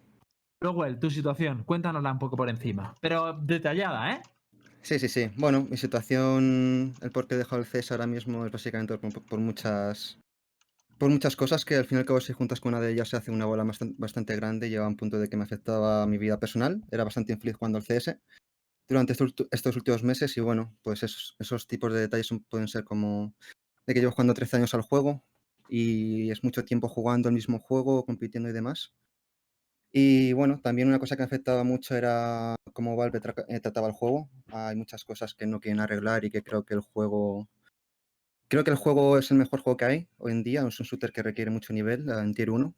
Lowell, tu situación, cuéntanosla un poco por encima. Pero detallada, ¿eh? sí, sí, sí. Bueno, mi situación, el por qué he dejado el CS ahora mismo es básicamente por, muchas por muchas cosas que al fin y al cabo si juntas con una de ellas se hace una bola bastan- bastante grande y a un punto de que me afectaba mi vida personal. Era bastante infeliz jugando al CS durante estos, últimos meses y bueno, pues esos, tipos de detalles pueden ser como de que llevo jugando 13 años al juego y es mucho tiempo jugando el mismo juego, compitiendo y demás. Y bueno, también una cosa que afectaba mucho era cómo Valve tra- eh, trataba el juego. Hay muchas cosas que no quieren arreglar y que creo que el juego... Creo que el juego es el mejor juego que hay hoy en día. Es un shooter que requiere mucho nivel eh, en tier 1.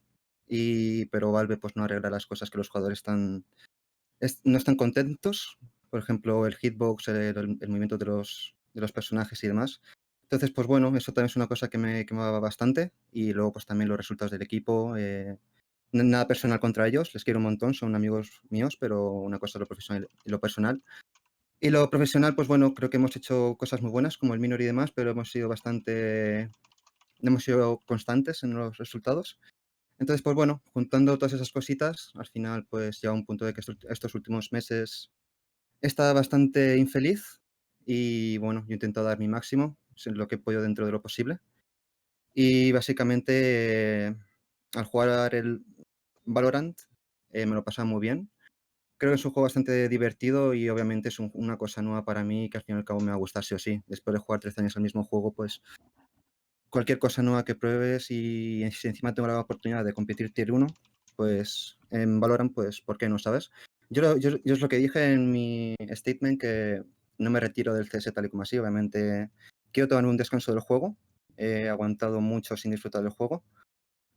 Y, pero Valve pues no arregla las cosas que los jugadores están, es- no están contentos. Por ejemplo, el hitbox, el, el- movimiento de los, de los personajes y demás. Entonces, pues bueno, eso también es una cosa que me quemaba bastante. Y luego pues también los resultados del equipo. eh, nada personal contra ellos, les quiero un montón, son amigos míos, pero una cosa es lo profesional y lo personal. Y lo profesional, pues bueno, creo que hemos hecho cosas muy buenas, como el minor y demás, pero hemos sido bastante, hemos sido constantes en los resultados. Entonces, pues bueno, juntando todas esas cositas, al final, pues llega un punto de que estos, últimos meses he estado bastante infeliz y bueno, yo intento dar mi máximo, lo que he podido dentro de lo posible. Y básicamente, eh, al jugar el Valorant, eh, me lo pasaba muy bien. Creo que es un juego bastante divertido y obviamente es un- una cosa nueva para mí que al fin y al cabo me va a gustar sí o sí. Después de jugar 13 años al mismo juego, pues cualquier cosa nueva que pruebes y si encima tengo la oportunidad de competir tier 1, pues en Valorant, pues ¿por qué no, sabes? Yo, yo es lo que dije en mi statement que no me retiro del CS tal y como así, obviamente quiero tomar un descanso del juego, he aguantado mucho sin disfrutar del juego,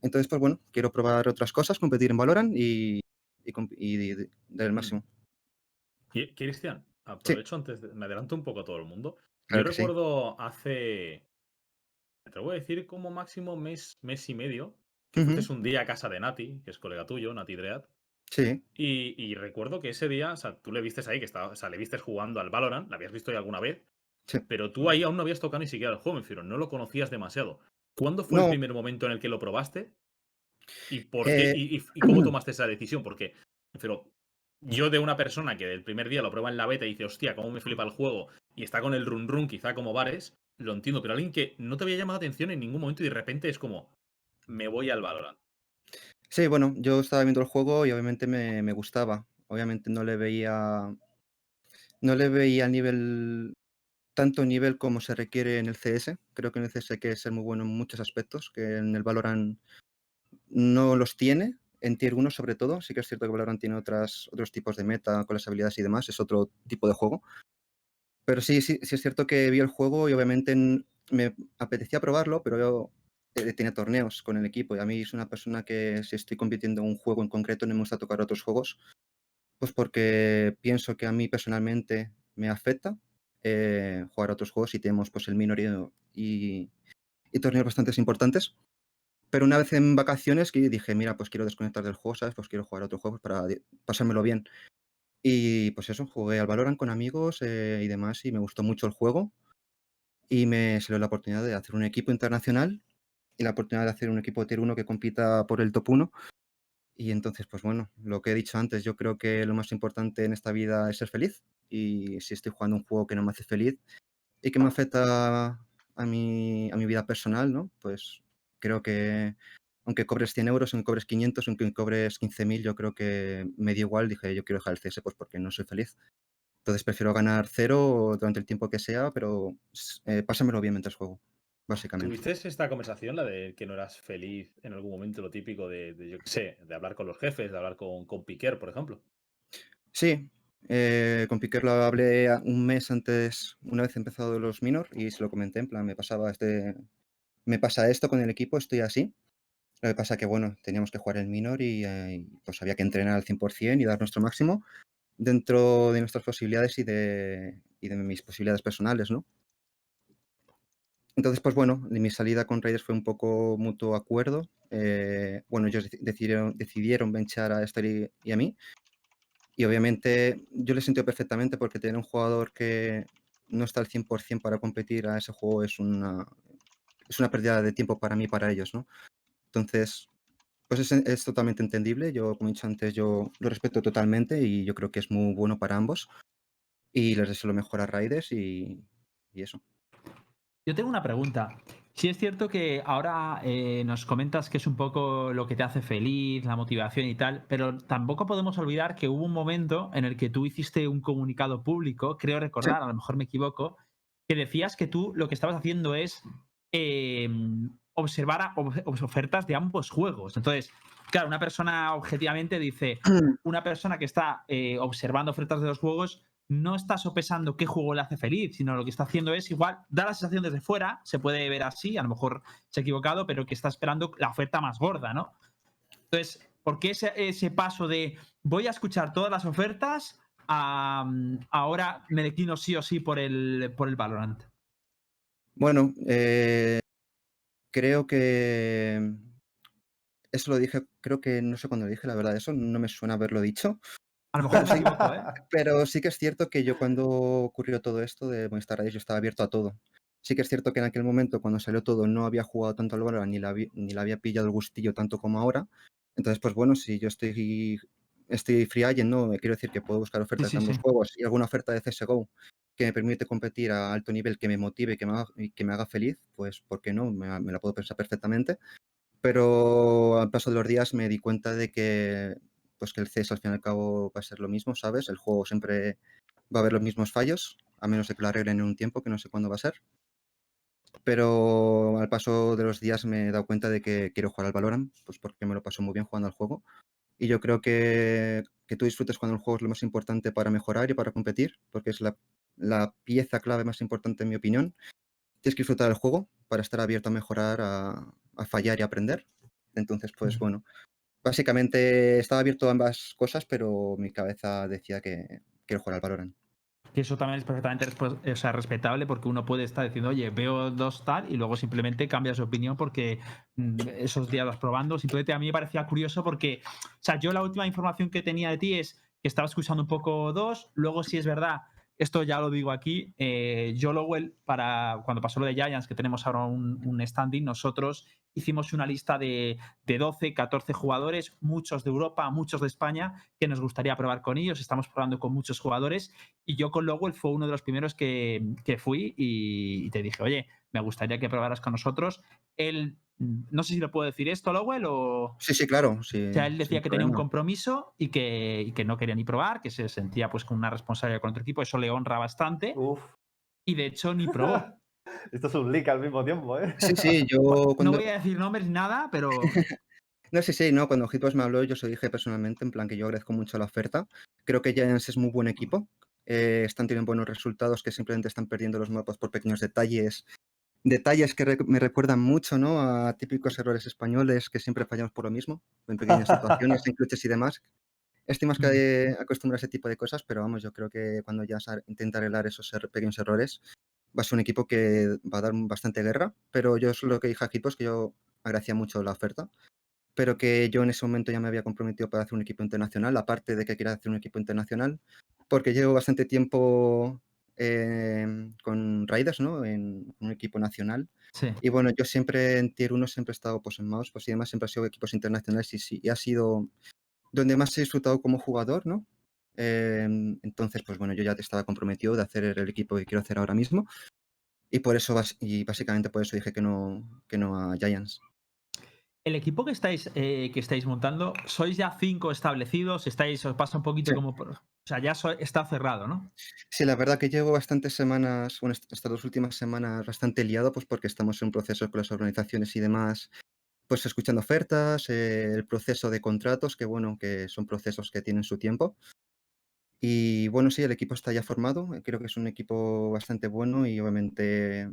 entonces pues bueno, quiero probar otras cosas, competir en Valorant y, y, dar el Mm. máximo. Cristian, aprovecho antes, de- me adelanto un poco a todo el mundo. Claro Yo que sí. recuerdo hace, me atrevo a decir, como máximo mes, mes y medio, que Ujú, fuiste un día a casa de Nati, que es colega tuyo, Nati Dread, Sí, y, y recuerdo que ese día, o sea, tú le vistes ahí, que estaba, o sea, le vistes jugando al Valorant, la habías visto ya alguna vez, Sí. pero tú ahí aún no habías tocado ni siquiera el juego, me refiero, no lo conocías demasiado. ¿Cuándo fue el primer momento en el que lo probaste? ¿Y por qué? Eh, Y, y- y cómo tomaste esa decisión? Porque, pero yo de una persona que del primer día lo prueba en la beta y dice, hostia, cómo me flipa el juego, y está con el run run, quizá como bares, lo entiendo, pero alguien que no te había llamado la atención en ningún momento y de repente es como, me voy al Valorant. Sí, bueno, yo estaba viendo el juego y obviamente me, me gustaba. Obviamente no le veía. No le veía nivel. Tanto nivel como se requiere en el CS. Creo que en el CS hay que ser muy bueno en muchos aspectos, que en el Valorant no los tiene. En Tier 1 sobre todo. Sí que es cierto que Valorant tiene otras, otros tipos de meta con las habilidades y demás. Es otro tipo de juego. Pero sí, sí, sí es cierto que vi el juego y obviamente me apetecía probarlo, pero yo eh, tenía torneos con el equipo y a mí es una persona que si estoy compitiendo en un juego en concreto no me gusta tocar otros juegos, pues porque pienso que a mí personalmente me afecta eh, jugar a otros juegos y tenemos pues el minorio y, y torneos bastante importantes. Pero una vez en vacaciones que dije, mira, pues quiero desconectar del juego, ¿sabes? Pues quiero jugar a otros juegos para pasármelo bien. Y pues eso, jugué al Valorant con amigos eh, y demás y me gustó mucho el juego y me salió la oportunidad de hacer un equipo internacional y la oportunidad de hacer un equipo de Tier 1 que compita por el top 1. Y entonces, pues bueno, lo que he dicho antes, yo creo que lo más importante en esta vida es ser feliz. Y si estoy jugando un juego que no me hace feliz y que me afecta a mi, a mi vida personal, ¿no? Pues creo que aunque cobres 100 euros, aunque cobres 500, aunque cobres 15.000, yo creo que me dio igual. Dije, yo quiero dejar el CS pues porque no soy feliz. Entonces prefiero ganar cero durante el tiempo que sea, pero eh, pásamelo bien mientras juego, básicamente. ¿Tuviste esta conversación, la de que no eras feliz en algún momento, lo típico de, de, yo qué sé, de hablar con los jefes, de hablar con, con Piquer, por ejemplo? Sí, eh, con Piquer lo hablé un mes antes, una vez empezado los minor, y se lo comenté, en plan, me pasaba este, me pasa esto con el equipo, estoy así. Lo que pasa que, bueno, teníamos que jugar el minor y, eh, pues había que entrenar al 100% y dar nuestro máximo dentro de nuestras posibilidades y de, mis posibilidades personales, ¿no? Entonces, pues bueno, mi salida con Raiders fue un poco mutuo acuerdo. eh, bueno, ellos deci- decidieron, decidieron benchar a Esther y, y a mí. Y obviamente yo le sentí perfectamente porque tener un jugador que no está al 100% para competir a ese juego es una, es una pérdida de tiempo para mí y para ellos, ¿no? Entonces, pues es, es totalmente entendible. Yo, como he dicho antes, yo lo respeto totalmente y yo creo que es muy bueno para ambos. Y les deseo lo mejor a Raiders y, y eso. Yo tengo una pregunta. Sí es cierto que ahora eh, nos comentas que es un poco lo que te hace feliz, la motivación y tal, pero tampoco podemos olvidar que hubo un momento en el que tú hiciste un comunicado público, creo recordar, a lo mejor me equivoco, que decías que tú lo que estabas haciendo es eh, observar a- ob- ob- ofertas de ambos juegos. Entonces, claro, una persona objetivamente dice, una persona que está eh, observando ofertas de los juegos no está sopesando qué juego le hace feliz, sino lo que está haciendo es igual, da la sensación desde fuera, se puede ver así, a lo mejor se ha equivocado, pero que está esperando la oferta más gorda, ¿no? Entonces, ¿por qué ese, ese paso de voy a escuchar todas las ofertas a ahora me declino sí o sí por el, por el Valorant? Bueno, eh, creo que eso lo dije, creo que no sé cuándo lo dije, la verdad, eso no me suena haberlo dicho. A lo mejor me equivoco, ¿eh? Pero sí que es cierto que yo cuando ocurrió todo esto de Movistar Raiders, yo estaba abierto a todo. Sí que es cierto que en aquel momento, cuando salió todo, no había jugado tanto al Valorant ni, la ni le había pillado el gustillo tanto como ahora. Entonces, pues bueno, si yo estoy, estoy free agent, ¿no? Quiero decir que puedo buscar ofertas sí, de ambos sí. juegos y alguna oferta de CSGO que me permite competir a alto nivel, que me motive, que me haga, y que me haga feliz, pues, ¿por qué no? Me, me la puedo pensar perfectamente. Pero al paso de los días me di cuenta de que, pues, que el CS al fin y al cabo va a ser lo mismo, ¿sabes? El juego siempre va a haber los mismos fallos, a menos de que lo arreglen en un tiempo, que no sé cuándo va a ser. Pero al paso de los días me he dado cuenta de que quiero jugar al Valorant, pues porque me lo paso muy bien jugando al juego. Y yo creo que, que tú disfrutes cuando el juego es lo más importante para mejorar y para competir, porque es la, la pieza clave más importante en mi opinión. Tienes que disfrutar del juego para estar abierto a mejorar, a, a fallar y aprender. Entonces, pues Ujú. bueno, básicamente estaba abierto a ambas cosas, pero mi cabeza decía que quiero jugar al Valorant. Que eso también es perfectamente o sea, respetable porque uno puede estar diciendo, oye, veo dos tal y luego simplemente cambia su opinión porque mm, esos días vas probando. Simplemente a mí me parecía curioso porque, o sea, yo la última información que tenía de ti es que estabas escuchando un poco dos, luego si es verdad, esto ya lo digo aquí, eh, yo Lowell, para cuando pasó lo de Giants, que tenemos ahora un, standing, nosotros hicimos una lista de, de 12, 14 jugadores, muchos de Europa, muchos de España, que nos gustaría probar con ellos. Estamos probando con muchos jugadores y yo con Lowell fue uno de los primeros que, que fui y, y te dije, oye, me gustaría que probaras con nosotros. Él, no sé si le puedo decir esto, Lowell, o... Sí, sí, claro. Sí, O sea, él decía que tenía un compromiso y que, y que no quería ni probar, que se sentía pues con una responsabilidad con otro equipo. Eso le honra bastante Uf. y de hecho ni probó. Esto es un leak al mismo tiempo, ¿eh? Sí, sí, yo No voy a decir nombres ni nada, pero No, sí, sí, no, cuando Hitbox me habló, yo se lo dije personalmente, en plan que yo agradezco mucho la oferta. Creo que Giants es muy buen equipo. eh, están teniendo buenos resultados que simplemente están perdiendo los mapas por pequeños detalles. Detalles que me recuerdan mucho, ¿no? A típicos errores españoles que siempre fallamos por lo mismo, en pequeñas situaciones, en clutches y demás. Estoy más que acostumbrado a ese tipo de cosas, pero vamos, yo creo que cuando ya intenta arreglar esos er- pequeños errores, va a ser un equipo que va a dar bastante guerra. Pero yo es lo que dije a Hitbox, que yo agradecía mucho la oferta pero que yo en ese momento ya me había comprometido para hacer un equipo internacional, aparte de que quería hacer un equipo internacional, porque llevo bastante tiempo em, con Raiders, ¿no? En un equipo nacional. sí. Y bueno, yo siempre en Tier 1 siempre he estado pues en Mouse, pues y además siempre ha sido equipos internacionales y sí, y ha sido donde más he disfrutado como jugador, ¿no? Em, entonces, pues bueno, yo ya te estaba comprometido de hacer el equipo que quiero hacer ahora mismo. Y por eso, y básicamente por eso dije que no, que no a Giants. El equipo que estáis, eh, que estáis montando, ¿sois ya cinco establecidos? ¿Estáis, os pasa un poquito Sí. como... por- o sea, ya so- está cerrado, ¿no? Sí, la verdad que llevo bastantes semanas, bueno, est- estas dos últimas semanas bastante liado, pues porque estamos en un proceso con las organizaciones y demás, pues escuchando ofertas, eh, el proceso de contratos, que bueno, que son procesos que tienen su tiempo. Y bueno, sí, el equipo está ya formado, eh, creo que es un equipo bastante bueno y obviamente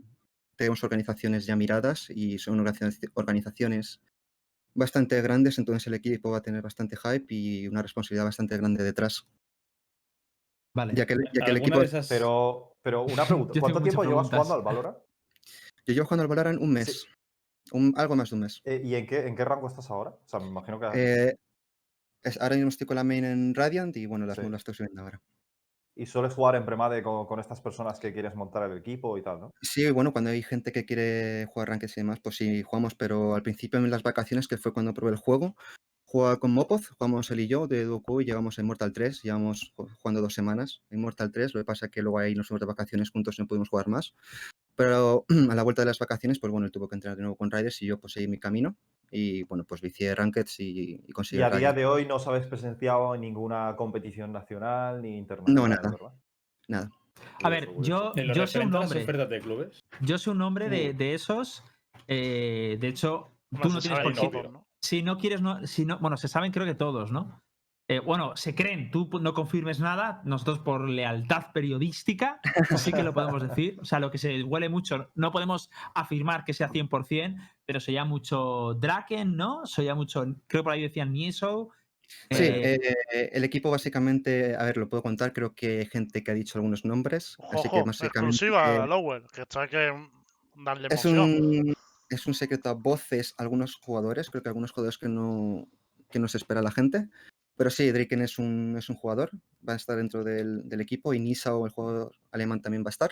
tenemos organizaciones ya miradas y son organizaci- organizaciones bastante grandes, entonces el equipo va a tener bastante hype y una responsabilidad bastante grande detrás, Vale. ya que, el- ya que el ¿Alguna equipo... esas- Pero, pero una pregunta. ¿Cuánto tiempo llevas jugando al Valorant? Yo llevo jugando al Valorant un mes. Un, algo más de un mes. Eh, ¿Y en qué, en qué rango estás ahora? O sea, me imagino que... Eh, es- ahora mismo estoy con la main en Radiant y bueno, las Sí. mulas estoy subiendo ahora. Y sueles jugar en premade con, estas personas que quieres montar el equipo y tal, ¿no? Sí, bueno, cuando hay gente que quiere jugar rankings y demás, pues sí, jugamos, pero al principio en las vacaciones, que fue cuando probé el juego, jugaba con Mopoz, jugamos él y yo de Doku y llegamos a Immortal 3, llevamos ju- jugando dos semanas en Immortal 3, lo que pasa es que luego ahí nos fuimos de vacaciones juntos y no pudimos jugar más. Pero a la vuelta de las vacaciones, pues bueno, él tuvo que entrenar de nuevo con Riders y yo pues seguí mi camino y bueno, pues vicié Rankeds y, y conseguí Y a día de hoy no os habéis presenciado en ninguna competición nacional ni internacional, nada. ¿verdad? Nada. A ver, yo, yo soy un hombre. de clubes, Yo soy un hombre de, de esos. eh, de hecho, tú No no tienes por qué. ¿no? Si no quieres, no, si no, bueno, se saben creo que todos, ¿no? Eh, bueno, se creen, tú no confirmes nada, nosotros por lealtad periodística sí que lo podemos decir. O sea, lo que se huele mucho, no podemos afirmar que sea 100%, pero se llama mucho Draken, ¿no? Se llama mucho, creo por ahí decían Nieso. Sí, eh, eh, el equipo básicamente, a ver, lo puedo contar, creo que hay gente que ha dicho algunos nombres, así que Ojo, básicamente exclusiva, eh, Lowell, que hay que darle es un, es un secreto a voces algunos jugadores, creo que algunos jugadores que no, que no se espera la gente, pero sí, Draken es un, es un jugador, va a estar dentro del, del equipo y Nisao, el jugador alemán, también va a estar.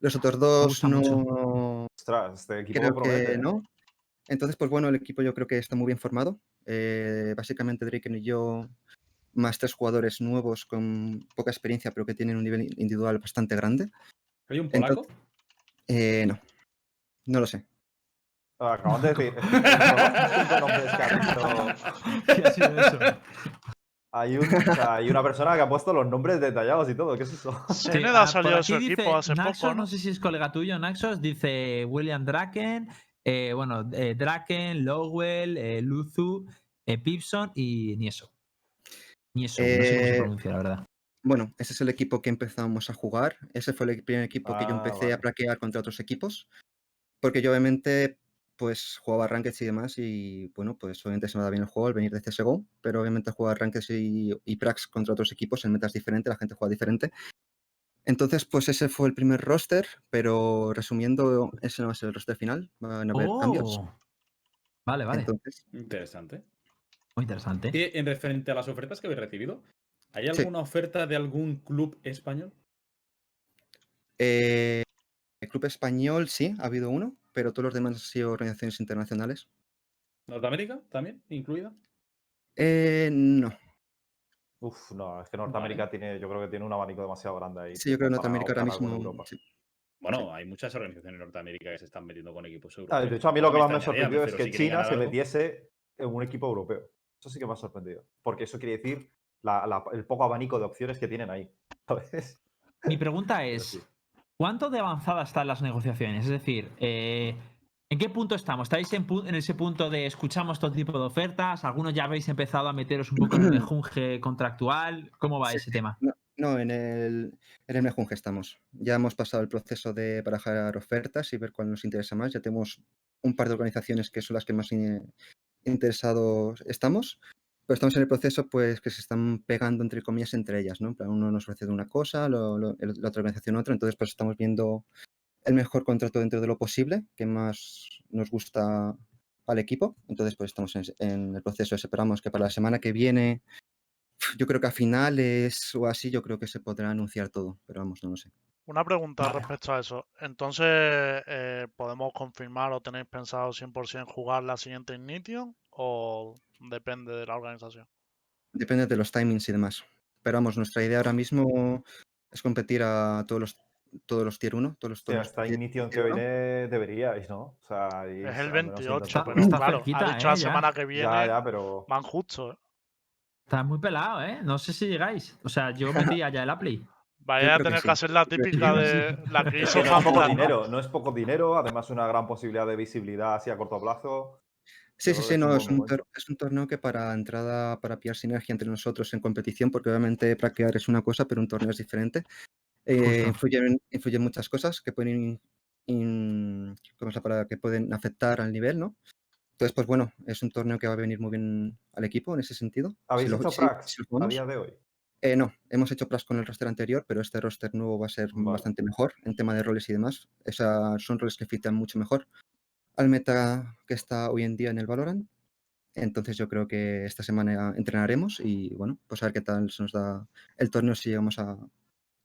Los otros dos no, Ostras, este equipo creo promete, que no. Entonces, pues bueno, el equipo yo creo que está muy bien formado. Eh, básicamente Draken y yo más tres jugadores nuevos con poca experiencia, pero que tienen un nivel individual bastante grande. ¿Hay un Entonces- polaco? Eh, no, no lo sé. Ah, Acaban de decir. ¿Qué ha sido eso? Hay, un- o sea, hay una persona que ha puesto los nombres detallados y todo. ¿Qué es eso? Sí, Zened ah, ha salido por de su equipo hace Naxos, poco, no ¿no? sé si es colega tuyo, Naxos, dice William Draken, eh, bueno, eh, Draken, Lowell, eh, Luzu, eh, Pipson y Nieso. Nieso, no sé cómo se pronuncia, la verdad. Bueno, ese es el equipo que empezamos a jugar. Ese fue el primer equipo que yo Ah, empecé vale. a plaquear contra otros equipos. Porque yo obviamente pues jugaba Rankeds y demás y bueno, pues obviamente se me da bien el juego, el venir de CSGO, pero obviamente jugar Rankeds y, y Prax contra otros equipos en metas diferente, la gente juega diferente. Entonces, pues ese fue el primer roster, pero resumiendo, ese no va a ser el roster final, van a haber cambios. Oh. Vale, vale. Entonces, Interesante. Muy interesante. Y en referente a las ofertas que habéis recibido, ¿hay Sí. alguna oferta de algún club español? eh, el club español sí, ha habido uno, pero todos los demás han sido organizaciones internacionales. ¿Norteamérica también incluida? Eh, no, Uf, no, es que Norteamérica tiene, yo creo que tiene un abanico demasiado grande ahí. sí, yo creo que Norteamérica ahora mismo. Europa. sí. Bueno, hay muchas organizaciones en Norteamérica que se están metiendo con equipos Ah, europeos. de hecho, a mí lo que más me sorprendió es que si China se metiese en un equipo europeo. Eso sí que me ha sorprendido. Porque eso quiere decir la- la- el poco abanico de opciones que tienen ahí. ¿Sabes? Mi pregunta es, sí. ¿Cuánto de avanzada están las negociaciones? Es decir, eh, ¿en qué punto estamos? ¿Estáis en, pu- en ese punto de escuchamos todo tipo de ofertas? ¿Algunos ya habéis empezado a meteros un poco en el mejunje contractual? ¿Cómo va Sí. ese tema? No, no, en el, en el Mejunje estamos. Ya hemos pasado el proceso de barajar ofertas y ver cuál nos interesa más. Ya tenemos un par de organizaciones que son las que más in- interesados estamos. Pero estamos en el proceso, pues, que se están pegando, entre comillas, entre ellas, ¿no? Uno nos ofrece una cosa, lo- lo- la otra organización otra. Entonces, pues, estamos viendo el mejor contrato dentro de lo posible, que más nos gusta al equipo. Entonces, pues, estamos en, en el proceso. Esperamos que para la semana que viene yo creo que a finales o así, yo creo que se podrá anunciar todo, pero vamos, no lo sé. Una pregunta Vale. respecto a eso. Entonces, eh, ¿podemos confirmar o tenéis pensado 100% jugar la siguiente Ignition o depende de la organización? Depende de los timings y demás. Pero vamos, nuestra idea ahora mismo es competir a todos los todos los tier 1, todos los, todos esta tier- Ignition que viene deberíais, ¿no? O sea, y Es el menos 28, intentar- pero Está claro, cerquita, ha dicho ¿eh? la Ya. semana que viene Ya, ya, pero. van justo. ¿eh? Está muy pelado, ¿eh? No sé si llegáis. O sea, yo metía ya el Apply. Vaya a tener sí. que hacer la típica de la que hizo no es poco dinero, no es poco dinero, además una gran posibilidad de visibilidad así a corto plazo. Sí, sí, sí, que es un no, es un, es un torneo que para entrada, para pillar sinergia entre nosotros en competición, porque obviamente practicar es una cosa, pero un torneo es diferente. Eh, influyen, influyen muchas cosas que pueden, in- in- ¿cómo es la palabra? que pueden afectar al nivel, ¿no? Entonces, pues bueno, es un torneo que va a venir muy bien al equipo en ese sentido. ¿Habéis Si lo- hecho si- Prax si lo a día de hoy? Eh, no, hemos hecho Prax con el roster anterior, pero este roster nuevo va a ser Vale. bastante mejor en tema de roles y demás. Esa- son roles que fitan mucho mejor al meta que está hoy en día en el Valorant. Entonces yo creo que esta semana entrenaremos y bueno, pues a ver qué tal se nos da el torneo si llegamos a,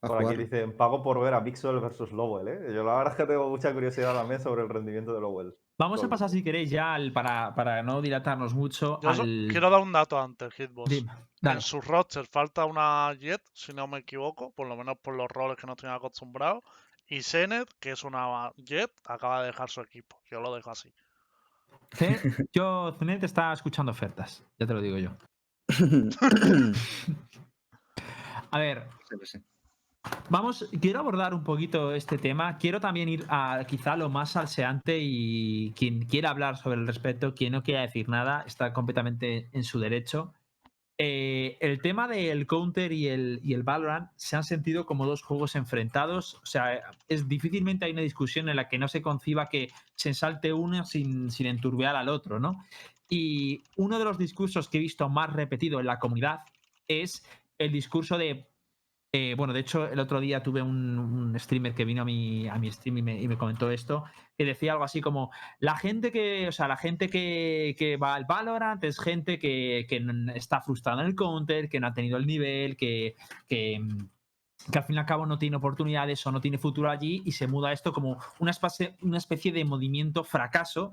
a Por aquí dicen, pago por ver a Pixel versus Lowell, ¿eh? Yo la verdad es que tengo mucha curiosidad también sobre el rendimiento de Lowell. Vamos a pasar, si queréis, ya al- para, para no dilatarnos mucho. Yo so- al... quiero dar un dato antes, Hitbox. Dime, En su roster falta una Jet, si no me equivoco, por lo menos por los roles que no estoy acostumbrado. Y Zenet, que es una Jet, acaba de dejar su equipo. Yo lo dejo así. Yo, Zenet está escuchando ofertas, ya te lo digo yo. A ver, Sí, sí. Vamos, quiero abordar un poquito este tema. Quiero también ir a quizá lo más salseante y quien quiera hablar sobre el respecto, quien no quiera decir nada, está completamente en su derecho. Eh, el tema del Counter y el, y el Valorant se han sentido como dos juegos enfrentados. O sea, es difícilmente hay una discusión en la que no se conciba que se ensalte uno sin, sin enturbiar al otro, ¿no? Y uno de los discursos que he visto más repetido en la comunidad es el discurso de eh, bueno, de hecho, el otro día tuve un, streamer que vino a mi, a mi stream y me, comentó esto, que decía algo así como, la gente que, o sea, la gente que, que va al Valorant es gente que, que está frustrada en el counter, que no ha tenido el nivel, que, mm, que al fin y al cabo no tiene oportunidades o no tiene futuro allí y se muda esto como una especie de movimiento fracaso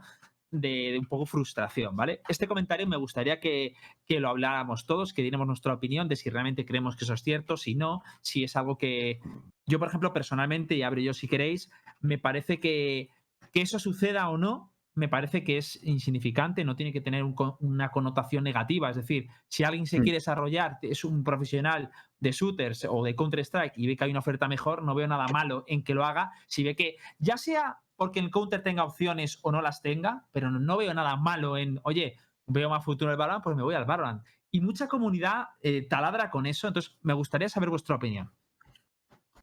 de, de un poco frustración, ¿vale? Este comentario me gustaría que, que lo habláramos todos, que diéramos nuestra opinión de si realmente creemos que eso es cierto, si no, si es algo que yo, por ejemplo, personalmente, y abro yo si queréis, me parece que, que eso suceda o no, me parece que es insignificante, no tiene que tener un una connotación negativa. Es decir, si alguien se Mm. quiere desarrollar, es un profesional de shooters o de Counter-Strike y ve que hay una oferta mejor, no veo nada malo en que lo haga. Si ve que, ya sea porque el Counter tenga opciones o no las tenga, pero no, veo nada malo en, oye, veo más futuro en el Valorant, pues me voy al Valorant. Y mucha comunidad eh, taladra con eso, entonces me gustaría saber vuestra opinión.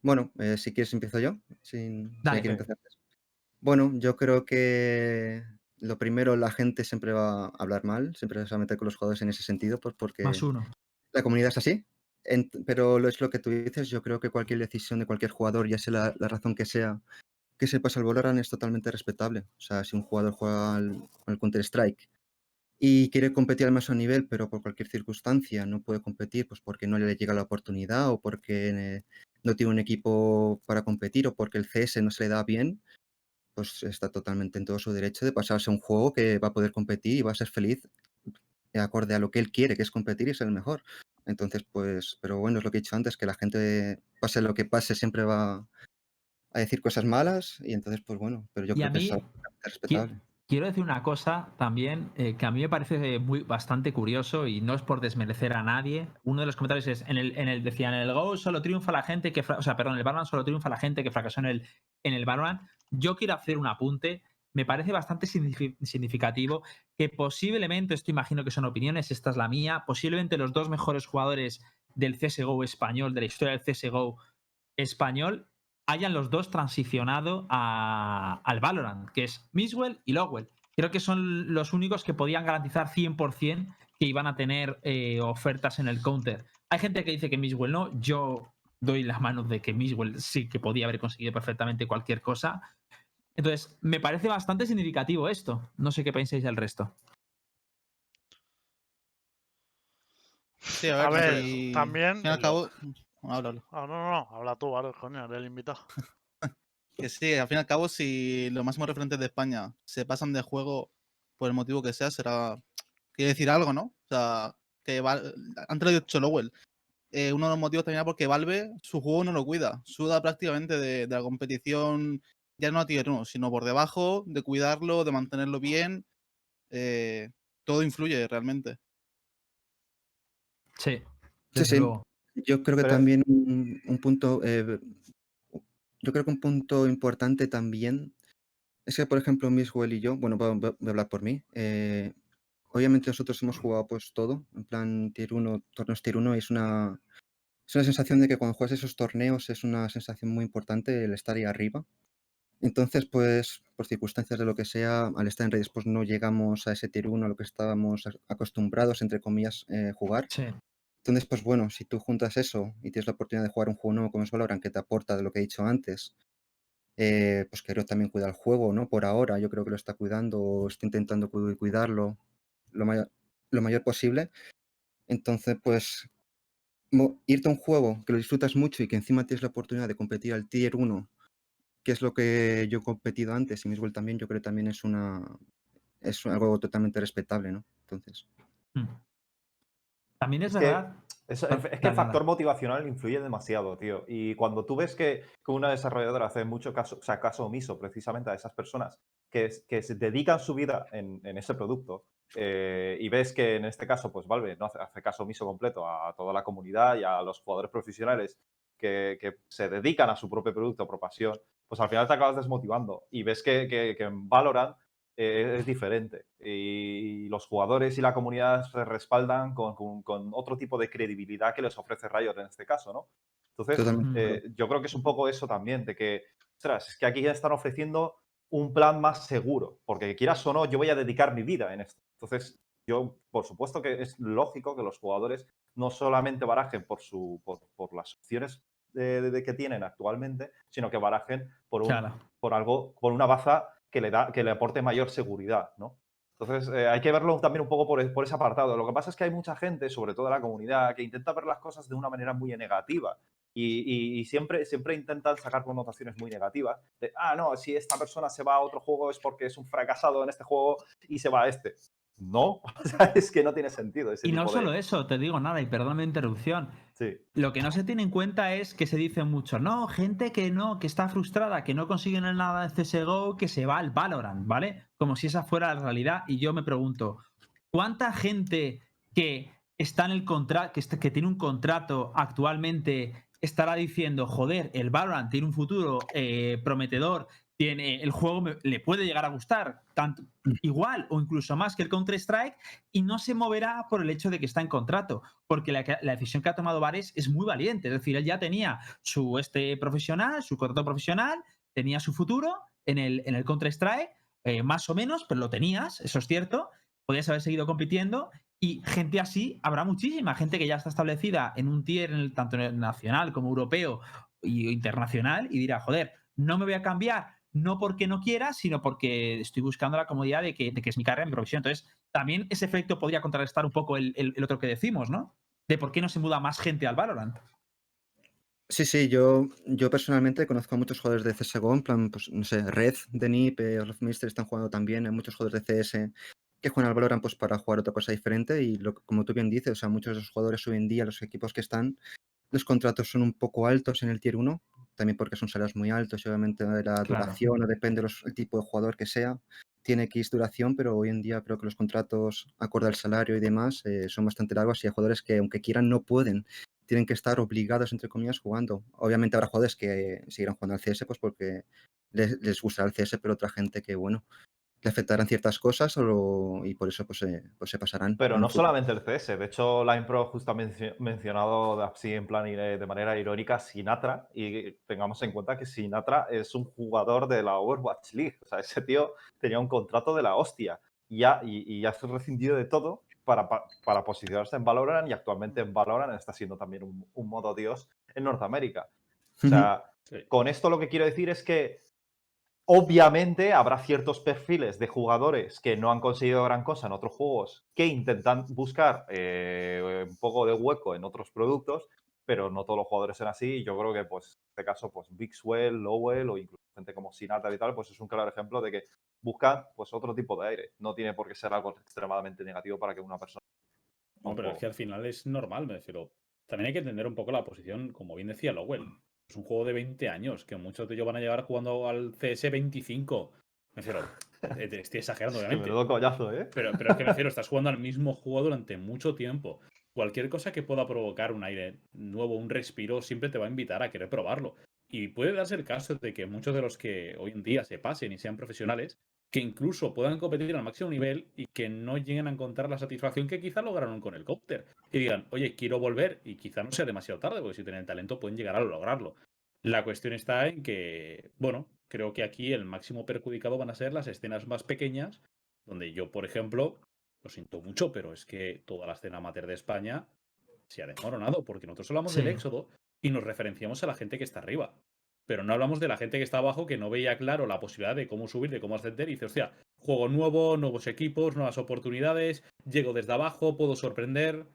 Bueno, eh, si quieres empiezo yo. Sin, si Dale. empezar. Bueno, yo creo que lo primero, la gente siempre va a hablar mal, siempre se va a meter con los jugadores en ese sentido, pues porque Más uno. la comunidad es así. Ent- pero lo es lo que tú dices, yo creo que cualquier decisión de cualquier jugador, ya sea la, la razón que sea, que se pase al Valorant es totalmente respetable. O sea, si un jugador juega al, Counter-Strike y quiere competir al máximo nivel, pero por cualquier circunstancia no puede competir, pues porque no le llega la oportunidad o porque eh, no tiene un equipo para competir o porque el CS no se le da bien, pues está totalmente en todo su derecho de pasarse a un juego que va a poder competir y va a ser feliz acorde a lo que él quiere, que es competir y ser el mejor. Entonces, pues, pero bueno, es lo que he dicho antes, que la gente, pase lo que pase, siempre va a decir cosas malas y entonces, pues bueno, pero yo creo que mí, es algo totalmente respetable. Quiero decir una cosa también eh, que a mí me parece muy bastante curioso y no es por desmerecer a nadie. Uno de los comentarios es en el, en el decían en el Go solo triunfa la gente que o sea, perdón, en el Valorant solo triunfa la gente que fracasó en el en el Valorant. Yo quiero hacer un apunte. Me parece bastante signifi- significativo que posiblemente, esto imagino que son opiniones, esta es la mía, posiblemente los dos mejores jugadores del CSGO español, de la historia del CSGO español, hayan los dos transicionado a- al Valorant, que es Miswell y Lowell. Creo que son los únicos que podían garantizar 100% que iban a tener eh, ofertas en el counter. Hay gente que dice que Miswell no, yo doy las manos de que Miswell sí que podía haber conseguido perfectamente cualquier cosa. Entonces, me parece bastante significativo esto. No sé qué pensáis del resto. Sí, a A ver, también- al cabo. Habla, habla. Ah, no, no, no, habla tú, vale, coño, eres el invitado. Que sí, al fin y al cabo, si los máximos referentes de España se pasan de juego por el motivo que sea, será. Quiere decir algo, ¿no? O sea, que Val- antes lo he dicho Lowell. eh, uno de los motivos también era porque Valve su juego no lo cuida. Suda prácticamente de, de la competición, ya no a tier 1, sino por debajo, de cuidarlo, de mantenerlo bien. eh, todo influye realmente. Sí. Sí, sí. luego. Yo creo que Pero- también un, un punto, eh, yo creo que un punto importante también es que, por ejemplo, Miswell y yo, bueno, voy a, hablar por mí, eh, obviamente nosotros hemos jugado pues todo, en plan Tier 1, torneos Tier 1, y es una, es una sensación de que cuando juegas esos torneos es una sensación muy importante el estar ahí arriba. Entonces, pues, por circunstancias de lo que sea, al estar en redes, pues no llegamos a ese Tier 1 a lo que estábamos acostumbrados, entre comillas, eh, jugar. Sí. Entonces, pues bueno, si tú juntas eso y tienes la oportunidad de jugar un juego nuevo como es Valorant, que te aporta de lo que he dicho antes, eh, pues que también cuida el juego, ¿no? Por ahora, yo creo que lo está cuidando o está intentando cu- cuidarlo lo mayor, lo mayor posible. Entonces, pues, irte a un juego que lo disfrutas mucho y que encima tienes la oportunidad de competir al Tier 1, que es lo que yo he competido antes, y Miswell también, yo creo que también es una es algo totalmente respetable, ¿no? Entonces, Mm. También es, Es que- verdad. Ah, es que el factor motivacional influye demasiado, tío. Y cuando tú ves que, que una desarrolladora hace mucho caso, o sea, caso omiso precisamente a esas personas que, que se dedican su vida en, en ese producto, eh, y ves que en este caso, pues Valve no hace, hace caso omiso completo a toda la comunidad y a los jugadores profesionales que, que se dedican a su propio producto por pasión, pues al final te acabas desmotivando. Y ves que, que- que en Valorant eh, es diferente. Y los jugadores y la comunidad se respaldan con, con- con otro tipo de credibilidad que les ofrece Riot en este caso, ¿no? Entonces, eh, yo creo que es un poco eso también, de que, ostras, es que aquí ya están ofreciendo un plan más seguro, porque quieras o no, yo voy a dedicar mi vida en esto. Entonces, yo, por supuesto que es lógico que los jugadores no solamente barajen por, su, por, por las opciones de- de- de que tienen actualmente, sino que barajen por, un, Claro. por algo, por una baza que le, da, que le aporte mayor seguridad, ¿no? Entonces, eh, hay que verlo también un poco por, e- por ese apartado. Lo que pasa es que hay mucha gente, sobre todo la comunidad, que intenta ver las cosas de una manera muy negativa Y, y- y siempre, siempre intentan sacar connotaciones muy negativas. De, ah, no, si esta persona se va a otro juego es porque es un fracasado en este juego y se va a este. No, o sea, es que no tiene sentido. Ese Y no tipo de- solo eso, te digo nada, y perdóname la interrupción. Lo que no se tiene en cuenta es que se dice mucho, no, gente que no, que está frustrada, que no consigue nada en CSGO, que se va al Valorant, ¿vale? Como si esa fuera la realidad. Y yo me pregunto, ¿cuánta gente que está en el contrato, que, que tiene un contrato actualmente, estará diciendo, joder, el Valorant tiene un futuro eh, prometedor, tiene, el juego me- le puede llegar a gustar, tanto, igual o incluso más que el Counter-Strike, y no se moverá por el hecho de que está en contrato? porque la, la decisión que ha tomado Vares es muy valiente. Es decir, él ya tenía su este profesional, su contrato profesional, tenía su futuro en el, en el Counter-Strike, eh, más o menos, pero lo tenías, eso es cierto. Podías haber seguido compitiendo y gente así habrá muchísima, gente que ya está establecida en un tier, en el- tanto nacional como europeo y internacional, y dirá, joder, no me voy a cambiar, no porque no quiera, sino porque estoy buscando la comodidad de que, de es mi carrera en profesión. Entonces, también ese efecto podría contrarrestar un poco el, otro que decimos, ¿no? De por qué no se muda más gente al Valorant. Sí, sí, yo, yo personalmente conozco a muchos jugadores de CSGO, en plan, pues no sé, Red, Denip, eh, Mister están jugando también, hay muchos jugadores de CS que juegan al Valorant pues para jugar otra cosa diferente y lo, como tú bien dices, o sea, muchos de los jugadores hoy en día, los equipos que están, los contratos son un poco altos en el Tier 1, también porque son salarios muy altos y obviamente de la Claro. duración depende del tipo de jugador que sea, tiene X duración, pero hoy en día creo que los contratos acorde al salario y demás eh, son bastante largos y hay jugadores que aunque quieran no pueden tienen que estar obligados, entre comillas, jugando. Obviamente habrá jugadores que seguirán jugando al CS pues porque les, les gustará el CS, pero otra gente que, bueno, le afectarán ciertas cosas o- y por eso pues, se- pues se pasarán. Pero no solamente el CS, de hecho la Impro justo ha mencio- mencionado de- así en plan ire- de manera irónica Sinatra y tengamos en cuenta que Sinatra es un jugador de la Overwatch League, o sea, ese tío tenía un contrato de la hostia y ya, y, y ya se ha rescindido de todo para, pa- para posicionarse en Valorant y actualmente en Valorant está siendo también un, un modo dios en Norteamérica. O sea, Sí. con esto lo que quiero decir es que obviamente habrá ciertos perfiles de jugadores que no han conseguido gran cosa en otros juegos que intentan buscar eh, un poco de hueco en otros productos, pero no todos los jugadores son así. Y yo creo que, pues, en este caso, pues, Bixwell, Lowell o incluso gente como Sinatra y tal, pues es un claro ejemplo de que buscan pues otro tipo de aire. No tiene por qué ser algo extremadamente negativo para que una persona. No, pero es que al final es normal, me refiero. También hay que entender un poco la posición, como bien decía Lowell. Es un juego de 20 años, que muchos de ellos van a llegar jugando al CS 25. Me refiero, eh, estoy exagerando, obviamente. menudo collazo, ¿eh? Pero, pero es que me refiero, estás jugando al mismo juego durante mucho tiempo. Cualquier cosa que pueda provocar un aire nuevo, un respiro, siempre te va a invitar a querer probarlo. Y puede darse el caso de que muchos de los que hoy en día se pasen y sean profesionales, que incluso puedan competir al máximo nivel y que no lleguen a encontrar la satisfacción que quizá lograron con el counter. Y digan, oye, quiero volver y quizá no sea demasiado tarde, porque si tienen talento pueden llegar a lograrlo. La cuestión está en que, bueno, creo que aquí el máximo perjudicado van a ser las escenas más pequeñas, donde yo, por ejemplo, lo siento mucho, pero es que toda la escena amateur de España se ha desmoronado, porque nosotros hablamos del éxodo y nos referenciamos a la gente que está arriba. Pero no hablamos de la gente que está abajo que no veía claro la posibilidad de cómo subir, de cómo ascender y dice, hostia, juego nuevo, nuevos equipos, nuevas oportunidades, llego desde abajo, puedo sorprender.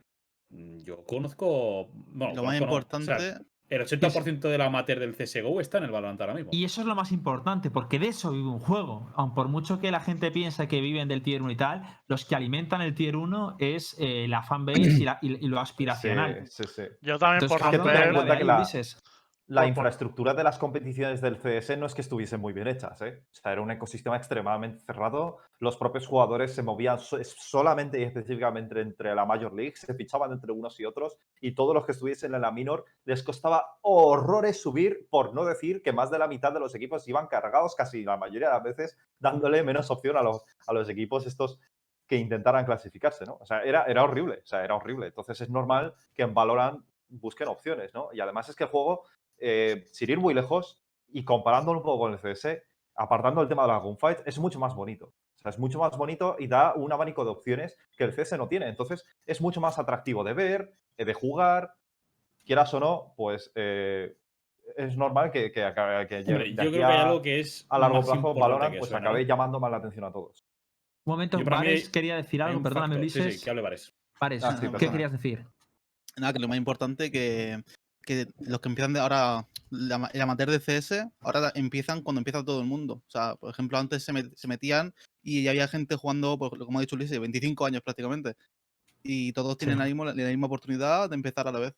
Mm, Yo conozco. Bueno, Lo más conozco no, o sea, importante, el 80% de la amateur del CSGO está en el Valorant ahora mismo. Y eso es lo más importante, porque de eso vive un juego. Aun por mucho que la gente piensa que viven del tier 1 y tal, los que alimentan el tier 1 es eh, la fanbase y, la- y- y lo aspiracional. Sí, sí, sí. Yo también Entonces, por romper. La- infraestructura de las competiciones del CS no es que estuviesen muy bien hechas, ¿eh? O sea, era un ecosistema extremadamente cerrado. Los propios jugadores se movían so- solamente y específicamente entre la Major League, se fichaban entre unos y otros, y todos los que estuviesen en la Minor les costaba horrores subir, por no decir que más de la mitad de los equipos iban cargados casi la mayoría de las veces, dándole menos opción a los, a los equipos estos que intentaran clasificarse, ¿no? O sea, era, era horrible, o sea, era horrible. Entonces es normal que en Valorant busquen opciones, ¿no? Y además es que el juego eh, sin ir muy lejos y comparándolo un poco con el CS, apartando el tema de la gunfight, es mucho más bonito. O sea, es mucho más bonito y da un abanico de opciones que el CS no tiene. Entonces, es mucho más atractivo de ver, eh, de jugar, quieras o no, pues eh, es normal que, que acabe que Hombre, de yo aquí creo que hay algo que es. a largo plazo que pues ¿no? acabe llamando más la atención a todos. Un momento, Vares hay- quería decir algo, perdóname, factor- sí, Ulises. Sí, que hable Vares. Vares, Ah, sí, ¿qué perdona. querías decir? nada, que lo más importante que que los que empiezan de ahora, la el amateur de CS, ahora empiezan cuando empieza todo el mundo. O sea, por ejemplo, antes se, met- se metían y había gente jugando, pues, como ha dicho Ulises, 25 años prácticamente. Y todos tienen la, misma, la misma oportunidad de empezar a la vez.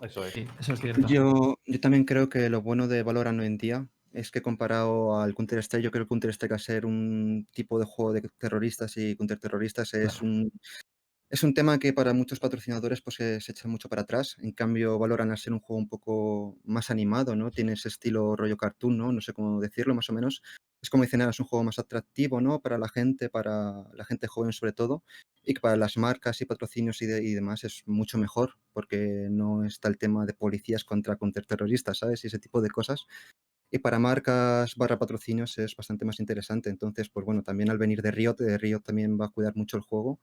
Eso es. Sí, eso es cierto. Yo, yo también creo que lo bueno de Valorant hoy en día es que comparado al Counter-Strike, yo creo que Counter-Strike a ser un tipo de juego de terroristas y counterterroristas es un, es un tema que para muchos patrocinadores pues se, se echa mucho para atrás. En cambio, Valorant al ser un juego un poco más animado, ¿no? Tiene ese estilo rollo cartoon, ¿no? No sé cómo decirlo más o menos. Es como dicen, ahora, es un juego más atractivo, ¿no? Para la gente, para la gente joven sobre todo, y que para las marcas y patrocinios y, de- y demás es mucho mejor, porque no está el tema de policías contra contraterroristas, ¿sabes? Y ese tipo de cosas. Y para marcas barra patrocinios es bastante más interesante. Entonces, pues bueno, también al venir de Riot, de Riot también va a cuidar mucho el juego.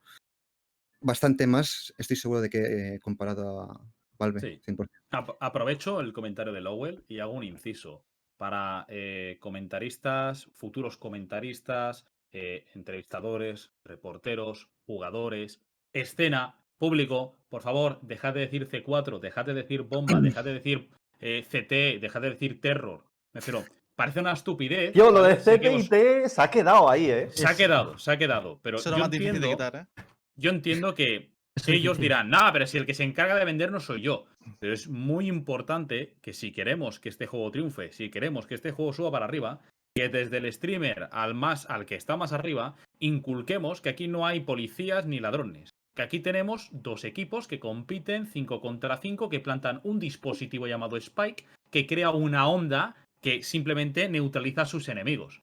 Bastante más, estoy seguro de que eh, comparado a Valve, Sí. 100%. Ap- aprovecho el comentario de Lowell y hago un inciso para eh, comentaristas, futuros comentaristas, eh, entrevistadores, reporteros, jugadores, escena, público. Por favor, dejad de decir C4, dejad de decir bomba, dejad de decir eh, CT, dejad de decir terror. Me refiero, parece una estupidez. Tío, lo de CT y T se ha quedado ahí, ¿eh? Se ha quedado, se ha quedado. Pero Eso yo es lo más difícil de quitar, ¿eh? Yo entiendo que ellos dirán, nada, pero si el que se encarga de vender no soy yo. Pero es muy importante que si queremos que este juego triunfe, si queremos que este juego suba para arriba, que desde el streamer al más al que está más arriba, inculquemos que aquí no hay policías ni ladrones. Que aquí tenemos dos equipos que compiten 5 contra 5, que plantan un dispositivo llamado Spike, que crea una onda que simplemente neutraliza a sus enemigos.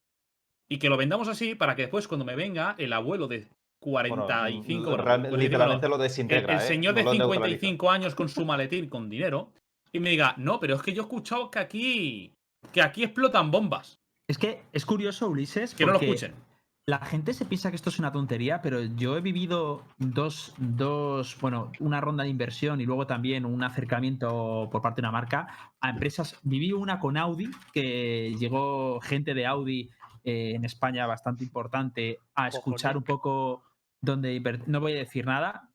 Y que lo vendamos así para que después, cuando me venga el abuelo de 45, bueno, real- literalmente lo el, desintegra. el ¿eh? señor No de lo neutraliza. 55 años con su maletín con dinero y me diga, no, pero es que yo he escuchado que aquí, que aquí explotan bombas. Es que es curioso, Ulises, Que no lo escuchen. La gente se piensa que esto es una tontería, pero yo he vivido dos, dos, bueno, una ronda de inversión y luego también un acercamiento por parte de una marca a empresas. Viví una con Audi, que llegó gente de Audi eh, en España bastante importante a escuchar un poco donde no voy a decir nada.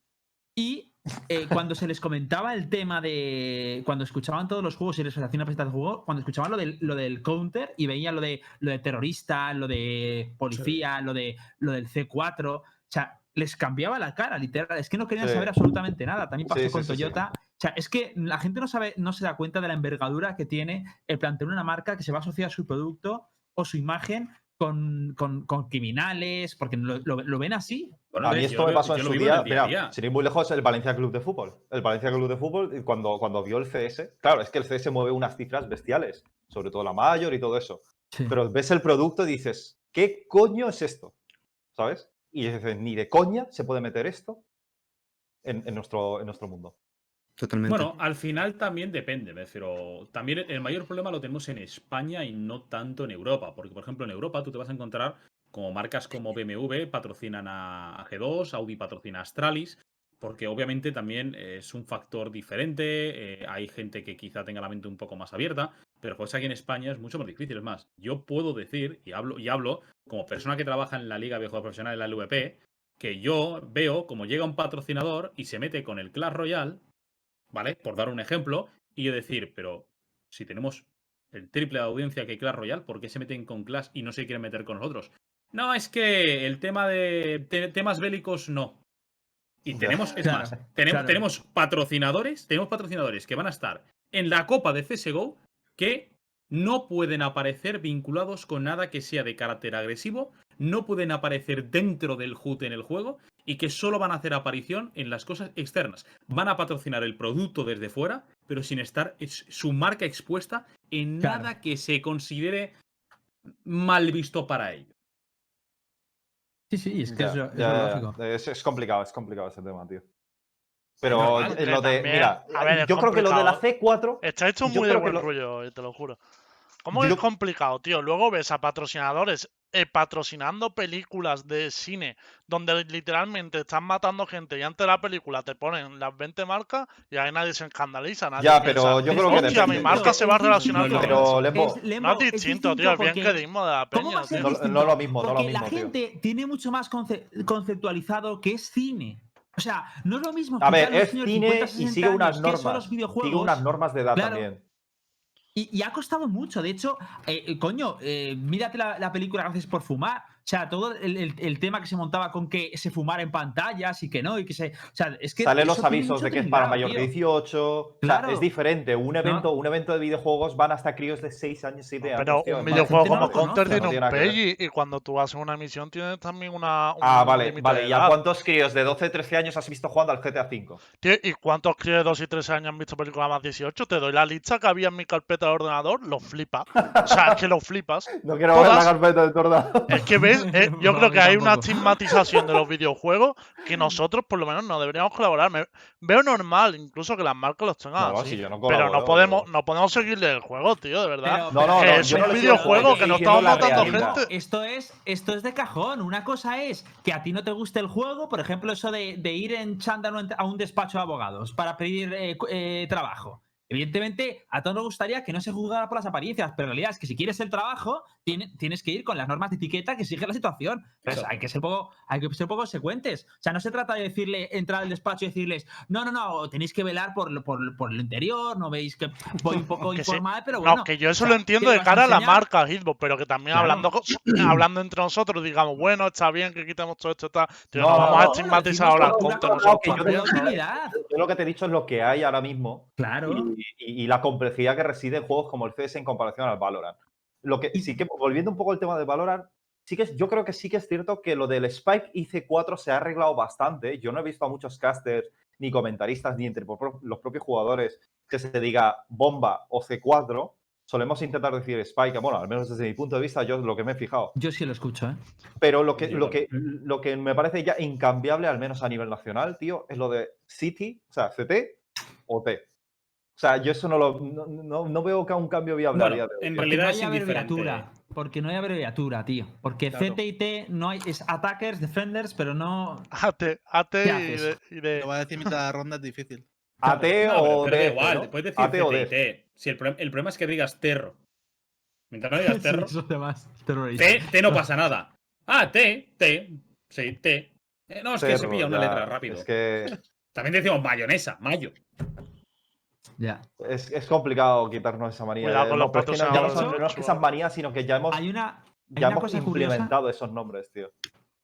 Y eh, cuando se les comentaba el tema de. Cuando escuchaban todos los juegos y les hacía una presentación de juego, cuando escuchaban lo del, lo del counter y veían lo de, lo de terrorista, lo de policía, lo, de, lo del C4, o sea, les cambiaba la cara, literal. Es que no querían Sí. saber absolutamente nada. También pasó Sí, sí, con sí, sí. Toyota. O sea, es que la gente no sabe, no se da cuenta de la envergadura que tiene el plantear una marca que se va a asociar su producto o su imagen con, con- con criminales, porque lo, lo- lo ven así. Bueno, a mí esto me pasó en yo su día, día mira, día. sin ir muy lejos, el Valencia Club de Fútbol. El Valencia Club de Fútbol, y cuando, cuando vio el CS, claro, es que el CS mueve unas cifras bestiales, sobre todo la mayor y todo eso. Pero ves el producto y dices, ¿qué coño es esto? ¿Sabes? Y dices, ni de coña se puede meter esto en, en nuestro, en nuestro mundo. Bueno, al final también depende, me refiero. También el mayor problema lo tenemos en España y no tanto en Europa. Porque, por ejemplo, en Europa tú te vas a encontrar como marcas como BMW patrocinan a a G2, Audi patrocina a Astralis. Porque obviamente también es un factor diferente. eh, hay gente que quizá tenga la mente un poco más abierta. Pero pues aquí en España es mucho más difícil. Es más, yo puedo decir, y hablo, y hablo como persona que trabaja en la Liga de Juegos Profesionales de la LVP, que yo veo como llega un patrocinador y se mete con el Clash Royale ¿vale? Por dar un ejemplo, y yo decir, pero si tenemos el triple de audiencia que Clash Royale, ¿por qué se meten con Clash y no se quieren meter con nosotros? No, es que el tema de te- temas bélicos no. Y tenemos, es más, tenemos, claro. tenemos patrocinadores, tenemos patrocinadores que van a estar en la Copa de CSGO que no pueden aparecer vinculados con nada que sea de carácter agresivo, no pueden aparecer dentro del HUT en el juego y que solo van a hacer aparición en las cosas externas. Van a patrocinar el producto desde fuera, pero sin estar es- su marca expuesta en Claro. nada que se considere mal visto para ellos. Sí, sí, es que Ya, es, es ya, ya. Es, es complicado, es complicado ese tema, tío. Pero lo de, también- mira, a ver, es yo creo que lo de la complicado. C4, Está hecho muy de buen lo- rollo, te lo juro. ¿Cómo Yo- es complicado, tío? Luego ves a patrocinadores eh, patrocinando películas de cine donde literalmente están matando gente y antes de la película te ponen las 20 marcas y ahí nadie se escandaliza. Nadie Ya, piensa, pero yo creo que Hostia, mi marca se va a relacionar con Pero. Lembo, Es- Lembo, No es es distinto, tío, es bien quedismo de la ¿Cómo va peña. No- no lo mismo, no lo mismo, la tío. gente tiene mucho más conce- conceptualizado que es cine. O sea, no es lo mismo. A ver, quitar a los es cine 50, y 60 sigue unas normas. Sigue unas normas de edad Claro. también. Y, ha costado mucho. De hecho, eh, coño, eh, mírate la, la película Gracias por fumar. O sea, todo el, el- el tema que se montaba con que se fumara en pantallas y que no, y que se. O sea, es que. Salen los avisos de que es para mayor de tío. 18. o sea, Claro. es diferente. Un evento, un evento de videojuegos van hasta críos de 6 años, 7 años. Pero tío, un videojuego no como Counter tiene un y cuando tú haces una emisión tienes también una. Ah, vale, vale. ¿Y a cuántos críos de 12, 13 años has visto jugando al GTA V? Tío, ¿Y cuántos críos de 2 y 3 años han visto películas más 18? Te doy la lista que había en mi carpeta de ordenador, lo flipa. O sea, es que lo flipas. No quiero ver la Todas- carpeta de tornado. Es que ves, yo No, creo que hay una estigmatización de los videojuegos que nosotros por lo menos no deberíamos colaborar. Me- veo normal incluso que las marcas los tengan No, así, si yo no pero no podemos, pero- no podemos seguirle el juego, tío, de verdad. Pero- No, no, Que no. es un videojuego juego, que no estoy diciendo estamos matando gente. Esto es, esto es de cajón. Una cosa es que a ti no te guste el juego, por ejemplo, eso de, de ir en chándal a un despacho de abogados para pedir eh, eh, trabajo. Evidentemente, a todos nos gustaría que no se juzgara por las apariencias, pero la realidad es que si quieres el trabajo, tiene- tienes que ir con las normas de etiqueta que exige la situación. Pues hay, que ser poco, hay que ser poco consecuentes. O sea, no se trata de decirle, entrar al despacho y decirles, no, no, no, tenéis que velar por, lo- por, por el interior, no veis que voy un poco Que sí. informal, pero bueno. No, que yo eso o sea, lo entiendo ¿qué de cara a la marca Hitbox, pero que también Claro. hablando, hablando entre nosotros, digamos, bueno, está bien que quitemos todo esto, está. Tío, no, No, vamos no, a estigmatizar nosotros que yo lo que te he dicho es lo que hay ahora mismo Claro. y, y- y la complejidad que reside en juegos como el CS en comparación al Valorant. Lo que sí que, volviendo un poco al tema del Valorant, sí que es- yo creo que sí que es cierto que lo del Spike IC4 se ha arreglado bastante. Yo no he visto a muchos casters, ni comentaristas, ni entre los propios jugadores que se diga bomba o C4. Solemos intentar decir Spike, bueno, al menos desde mi punto de vista, yo lo que me he fijado. Yo sí lo escucho, ¿eh? Pero lo que, lo, que, lo que me parece ya incambiable, al menos a nivel nacional, tío, es lo de City, o sea, CT o T. O sea, yo eso no lo no, no- no veo que un cambio viable Bueno, en Porque realidad no es hay abreviatura. Porque no hay abreviatura, tío. Porque Claro. CT y T no hay. Es attackers, defenders, pero no. Ate ¿Qué y de, y de- Lo voy a decir mitad de la ronda es difícil. AT o pero da igual, ¿no? te puedes decir AT o CT y DF. T. Si el, pro- el problema es que digas terro. Mientras no digas terro, Sí, demás. T, T no pasa nada. Ah, T, T. Sí, T. Eh, no, es que se pilla una ya, letra rápido. Es que También decimos mayonesa, mayo. Ya. es, es complicado quitarnos esa manía. Cuidado con no, los pero es que no, ya no patrocinadores, son- no es que esas manías, sino que ya hemos, Hay una. hay ya una hemos cosa curiosa. implementado esos nombres, tío.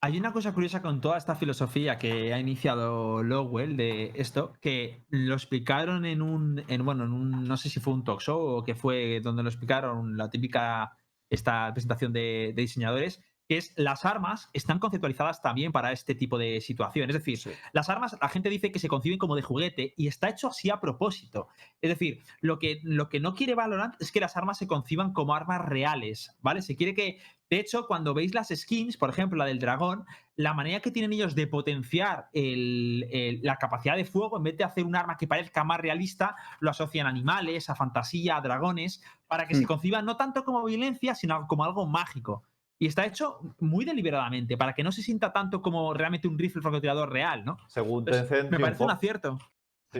Hay una cosa curiosa con toda esta filosofía que ha iniciado Lowell de esto, que lo explicaron en un, en, bueno, en un, no sé si fue un talk show o que fue donde lo explicaron, la típica esta presentación de, de diseñadores, que es las armas están conceptualizadas también para este tipo de situación. Es decir, las armas, la gente dice que se conciben como de juguete y está hecho así a propósito. Es decir, lo que, lo que no quiere Valorant es que las armas se conciban como armas reales, ¿vale? Se quiere que, de hecho, cuando veis las skins, por ejemplo, la del dragón, la manera que tienen ellos de potenciar el- el- la capacidad de fuego, en vez de hacer un arma que parezca más realista, lo asocian a animales, a fantasía, a dragones, para que se Mm. conciban no tanto como violencia, sino como algo mágico. Y está hecho muy deliberadamente, para que no se sienta tanto como realmente un rifle francotirador real, ¿no? Según Entonces, Tencent, me parece un acierto.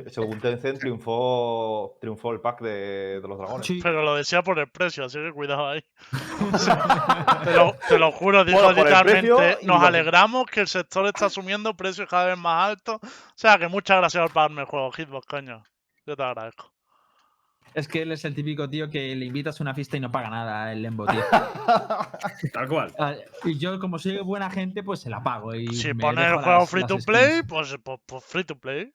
según Tencent triunfó, triunfó el pack de, de los dragones. Sí. Pero lo decía por el precio, así que cuidado ahí. te, lo, te lo juro, dijo Bueno, literalmente, y nos alegramos que el sector está asumiendo precios cada vez más altos. O sea que muchas gracias por pagarme el juego, Hitbox, coño. Yo te agradezco. Es que él es el típico tío que le invitas a una fiesta y no paga nada el Lembo, tío. Tal cual. Ah, y yo, como soy buena gente, pues se la pago. Y Si pones el juego las- free las to play, pues, pues- pues free to play.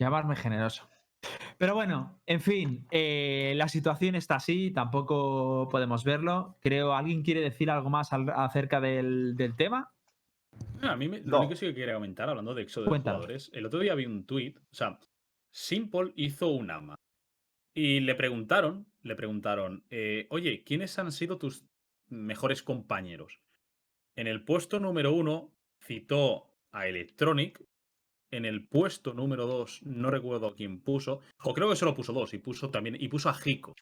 Llamarme generoso. Pero bueno, en fin, eh, la situación está así, tampoco podemos verlo. Creo, ¿alguien quiere decir algo más al- acerca del, del tema? No, a mí me- lo No. único que sí que quería comentar, hablando de éxodo de jugadores, el otro día vi un tweet, o sea, Simple hizo un ama y le preguntaron, le preguntaron, eh, oye, ¿quiénes han sido tus mejores compañeros? En el puesto número uno citó a Electronic, en el puesto número dos no recuerdo quién puso, o creo que solo puso dos y puso también y puso a Hiko.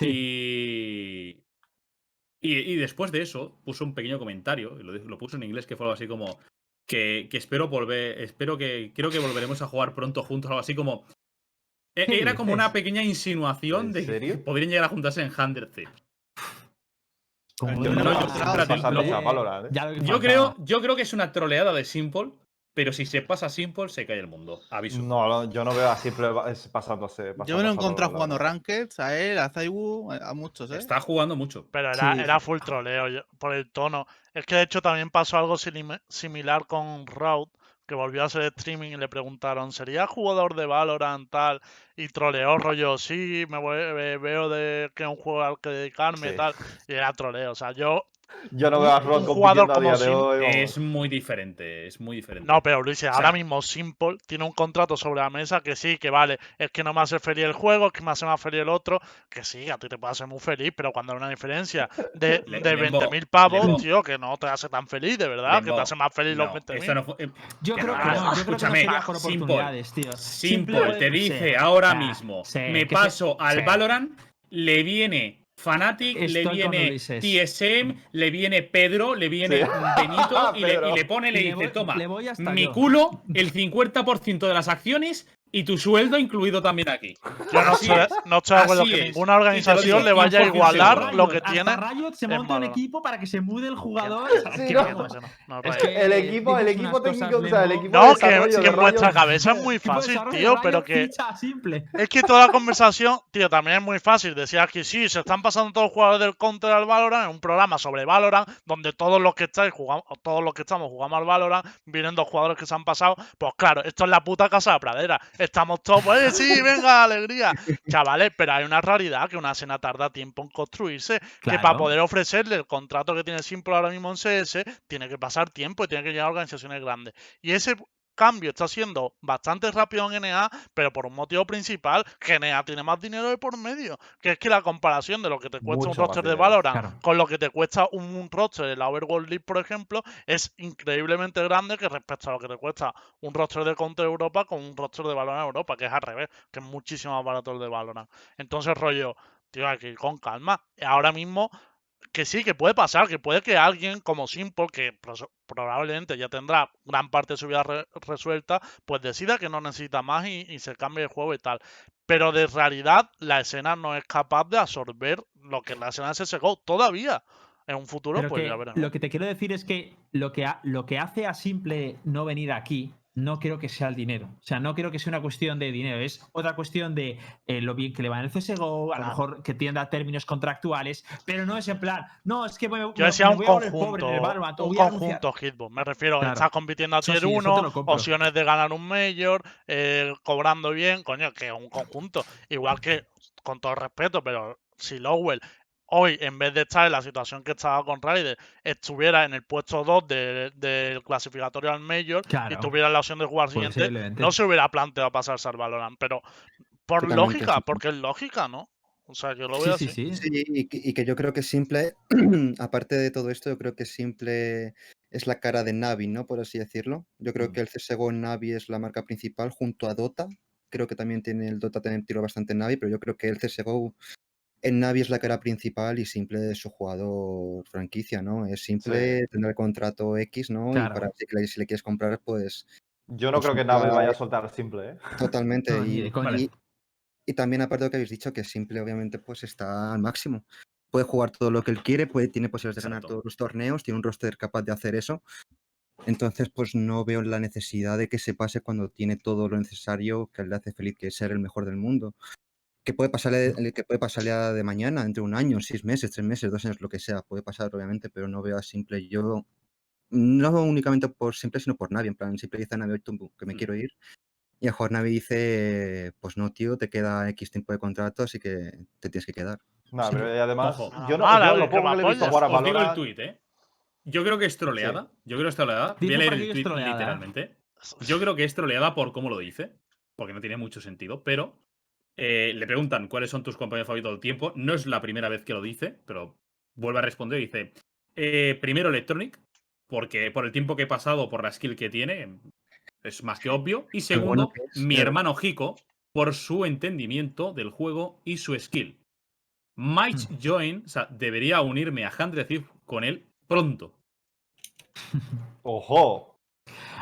Y, y, y después de eso, puso un pequeño comentario, y lo, lo puso en inglés, que fue algo así como que, que espero volver, espero que, creo que volveremos a jugar pronto juntos, algo así como... e- ¿Qué Era como una pequeña insinuación ¿En de que podrían llegar a juntarse en. Como Yo ¿eh? creo, yo creo que es una troleada de Simple pero si se pasa Simple, se cae el mundo. Aviso. No, no, yo no veo a Simple pasándose. Yo me lo he encontrado jugando verdad. Ranked, a él, a Zaiwu, a muchos, ¿eh? Está jugando mucho. Pero era, Sí, era sí. full troleo por el tono. Es que de hecho también pasó algo similar con Raud, que volvió a hacer streaming y le preguntaron, ¿sería jugador de Valorant tal? Y troleó rollo, sí, me voy- eh, veo de que es un juego al que dedicarme Sí. tal. Y era troleo. O sea, yo Yo no veo a un Rod jugador compitiendo a día de hoy. Es muy diferente, es muy diferente. No, pero Luis, ahora sea- mismo Simple tiene un contrato sobre la mesa que sí, que vale, es que no me hace feliz el juego, es que me hace más feliz el otro, que sí, a ti te puede hacer muy feliz, pero cuando hay una diferencia de, de Lembo, 20.000 pavos, Lembo. tío, que no te hace tan feliz, de verdad, que te hace más feliz los No, 20.000. esto no fue- eh, Yo creo no, que no, yo creo que no escúchame, sería por Simple, oportunidades, tío. Simple te dice ahora mismo, me paso al Valorant, le viene Fnatic, le Estoy viene. TSM, le viene Pedro, le viene Sí. Benito y le, y le pone, le Y dice, voy- toma, le voy hasta mi yo". culo, el 50% de las acciones y tu sueldo incluido también aquí. Yo no estoy, es. no estoy de acuerdo que es. ninguna organización le vaya a 100% igualar lo que Hasta tiene. Riot se monta un equipo para que se mude el jugador. Es ¿sabes que no. no, Es que El equipo, el equipo técnico, cosas, o sea, el Lembo. equipo No, que, que en vuestra cabeza es muy fácil, tío, pero que. Es que toda la conversación, tío, también es muy fácil. Decía aquí, sí, se están pasando todos los jugadores del Counter al Valorant, en un programa sobre Valorant, donde todos los que estáis jugamos, todos los que estamos jugamos al Valorant, vienen dos jugadores que se han pasado. Pues claro, esto es la puta casa de pradera. Estamos todos, pues sí, venga, alegría. Chavales, pero hay una realidad que una escena tarda tiempo en construirse, que para poder ofrecerle el contrato que tiene Simple ahora mismo en CS, tiene que pasar tiempo y tiene que llegar a organizaciones grandes. Y ese cambio está siendo bastante rápido en NA, pero por un motivo principal, que NA tiene más dinero de por medio. Que es que la comparación de lo que te cuesta un Mucho roster de Valorant claro. con lo que te cuesta un, un roster de la Overworld League, por ejemplo, es increíblemente grande que respecto a lo que te cuesta un roster de Counter Europa con un roster de Valorant Europa, que es al revés, que es muchísimo más barato el de Valorant. Entonces, rollo, tío, hay que ir con calma. Ahora mismo que sí, que puede pasar, que puede que alguien como Simple, que probablemente ya tendrá gran parte de su vida re- resuelta, pues decida que no necesita más y, y se cambie el juego y tal. Pero de realidad la escena no es capaz de absorber lo que la escena de CSGO todavía. En un futuro, Pero pues que ya veremos. lo que te quiero decir es que lo que, ha- lo que hace a Simple no venir aquí, no creo que sea el dinero. O sea, no creo que sea una cuestión de dinero. Es otra cuestión de eh, lo bien que le va en el CSGO, a lo mejor que tienda términos contractuales, pero no es en plan, no, es que me, Yo me- decía me un voy a volver pobre conjunto, en el Valorant, un voy a conjunto Hitbox. Me refiero, Claro. estás compitiendo a Tier sí, eso te 1, lo compro. opciones de ganar un Major, eh, cobrando bien, coño, que es un conjunto. Igual que, con todo respeto, pero si Lowell hoy, en vez de estar en la situación que estaba con Raider, estuviera en el puesto 2 de- del clasificatorio al Major y tuviera la opción de jugar siguiente, no se hubiera planteado pasarse al Valorant. Pero por Totalmente, lógica, porque es lógica, ¿no? O sea, yo lo veo sí, así. sí. Sí, y que, y que yo creo que Simple, aparte de todo esto, yo creo que Simple es la cara de Navi, ¿no? Por así decirlo. Yo creo Mm. que el CSGO en Navi es la marca principal junto a Dota. Creo que también tiene el Dota también tiro bastante en Navi, pero yo creo que el CSGO en Navi es la cara principal y Simple es su jugador franquicia, ¿no? Es Simple tener el contrato X, ¿no? Claro. Y para si, le- si le quieres comprar, pues Yo no Pues creo que jugador- vaya a soltar simple, ¿eh? totalmente. No, y, también aparte de lo que habéis dicho, que Simple obviamente pues está al máximo. Puede jugar todo lo que él quiere, puede, tiene posibilidades de ganar Exacto. todos los torneos, tiene un roster capaz de hacer eso. Entonces, pues no veo la necesidad de que se pase cuando tiene todo lo necesario que le hace feliz, que es ser el mejor del mundo. Que puede pasarle, el que puede pasarle a de mañana, entre un año, seis meses, tres meses, dos años, lo que sea. Puede pasar, obviamente, pero no veo a Simple. Yo, no únicamente por Simple, sino por Navi. En plan, Simple dice a Navi, "Oye, tú, que me Mm. quiero ir. Y a mejor Navi dice, pues no, tío, te queda X tiempo de contrato, así que te tienes que quedar. No, Sí. pero además, Ojo. yo, no, Mala, yo que lo poco que le he visto a digo el tuit, ¿eh? Yo creo que es troleada. Yo creo que es troleada. Voy Dime a leer por qué el troleada. literalmente. Yo creo que es troleada por cómo lo dice, porque no tiene mucho sentido, pero eh, le preguntan cuáles son tus compañeros favoritos del tiempo. No es la primera vez que lo dice, pero vuelve a responder y dice, eh, primero Electronic, porque por el tiempo que he pasado, por la skill que tiene, es más que obvio. Y bueno segundo, es, mi claro. hermano Hiko, por su entendimiento del juego y su skill. Mike Hmm. Join, o sea, debería unirme a Hundred Thief con él pronto. ¡ojo!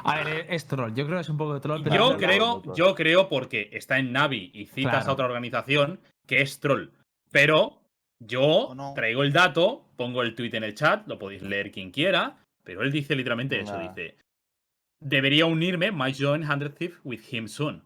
A ver, eh, es troll. Yo creo que es un poco de troll. pero Yo creo, yo creo porque está en Navi y citas Claro. a otra organización que es troll. Pero yo no. traigo el dato, pongo el tweet en el chat, lo podéis leer quien quiera, pero él dice literalmente eso, dice debería unirme, might join 100 Thief with him soon.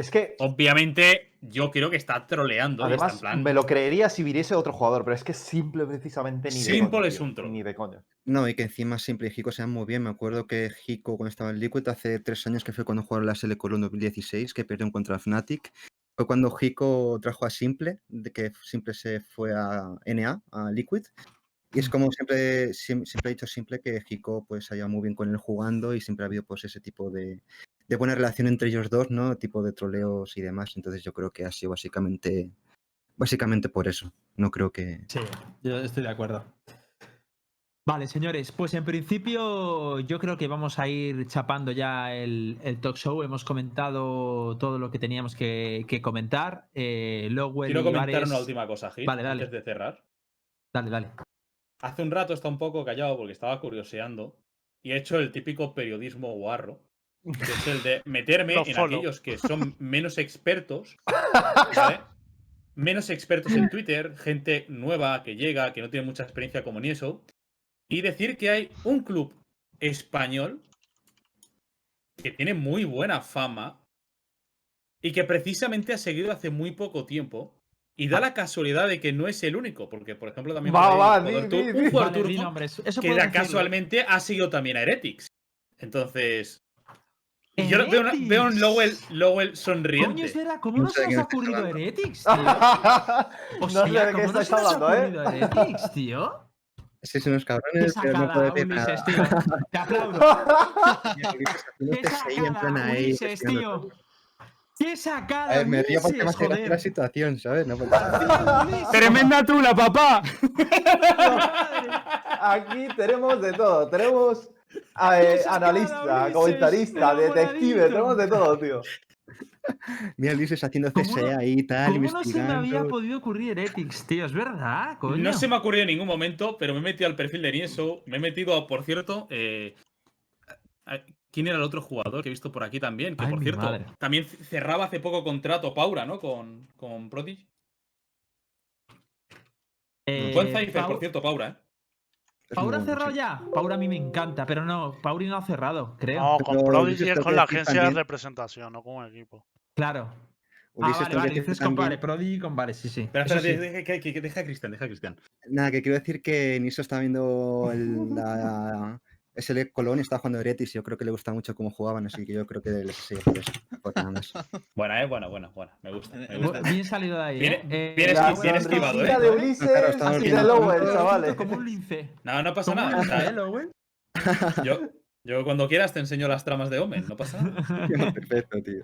Es que, Obviamente, yo creo que está troleando. y está en además, plan, me lo creería si viniese otro jugador, pero es que simple precisamente ni de Simple coña, es un troll. Ni de coña. No, y que encima Simple y Hiko se dan muy bien. Me acuerdo que Hiko, cuando estaba en Liquid, hace tres años que fue cuando jugaron la SL Colón 2016, que perdieron contra Fnatic. Fue cuando Hiko trajo a Simple, de que Simple se fue a NA, a Liquid. Y es como siempre, siem- siempre he dicho Simple que Hiko pues se ha llevado muy bien con él jugando y siempre ha habido pues ese tipo de, de buena relación entre ellos dos, ¿no? Tipo de troleos y demás. Entonces yo creo que ha sido básicamente, básicamente por eso. No creo que... Sí, yo estoy de acuerdo. Vale, señores, pues en principio yo creo que vamos a ir chapando ya el, el talk show. Hemos comentado todo lo que teníamos que, que comentar. Eh, Lowell Quiero y comentar una última cosa, Gil, Vale, dale. antes de cerrar. Dale, dale. Hace un rato está un poco callado porque estaba curioseando y he hecho el típico periodismo guarro, que es el de meterme en aquellos que son menos expertos, ¿vale? Menos expertos en Twitter, gente nueva que llega, que no tiene mucha experiencia como ni eso, y decir que hay un club español que tiene muy buena fama y que precisamente ha seguido hace muy poco tiempo. Y da la casualidad de que no es el único, porque por ejemplo también Va, va, un jugador, di, tur- di. un jugador Vale, di turco nombres. Eso que da- casualmente ha seguido también a Heretics. Entonces. Y yo veo, una- veo un. Lowell, Lowell sonriente. ¿cómo No se de os qué ha ocurrido. Heretics, tío? no sé Hostia, de qué ¿cómo no se ha ¿eh? Heretics, tío? Sí, son unos cabrones, pero no puedo decir Ulises, nada. tío. Te aplaudo. Qué sacada, Ulises, tío. Qué sacada, A ver, me río porque me hace gracia la situación, ¿sabes? No, ¡Tremenda tula, papá! Aquí tenemos de todo. Tenemos eh, analista, Ulises, comentarista, detective, tenemos de todo, tío. Mira, Luis haciendo ¿Cómo CSE ahí y tal, ¿Cómo no se me había podido ocurrir Heretics, tío? Es verdad, coño. No se me ha ocurrido en ningún momento, pero me he metido al perfil de Nieso. Me he metido, a, por cierto. eh, ¿Quién era el otro jugador que he visto por aquí también? Que Ay, por mi cierto, madre. también cerraba hace poco contrato Paura, ¿no? Con, con Prodigy. Eh, Buen cipher, Pau- por cierto, Paura, ¿eh? ¿Paura ha cerrado ya? Paura a mí me encanta, pero no, Pauri no ha cerrado, creo. No, con Pero Prodigy es con la agencia de representación, no con un equipo. Claro. Ah, Ulises vale, que vale, decir dices Vale, también- Prodigy con Vale, sí, sí. Espera, Eso espera, sí. deja, deja- deja- deja a Cristian, deja a Cristian. Nada, que quiero decir que Niso está viendo el, la SL Colón y está jugando Heretis y yo creo que le gusta mucho cómo jugaban, así que yo creo que les sigue por eso. por nada más. Buena, eh, buena, buena, buena. Me gusta, me Bu- gusta. Bien salido de ahí. Viene- ¿eh? Eh, viene La bien esquivado, sonrisita ¿eh? de Ulises claro, estamos y de Lowell, Como chavales. Como un lince. No, no pasa nada. lince, ¿eh, Lowell? yo, yo cuando quieras te enseño las tramas de Omen, no pasa nada. Perfecto, tío.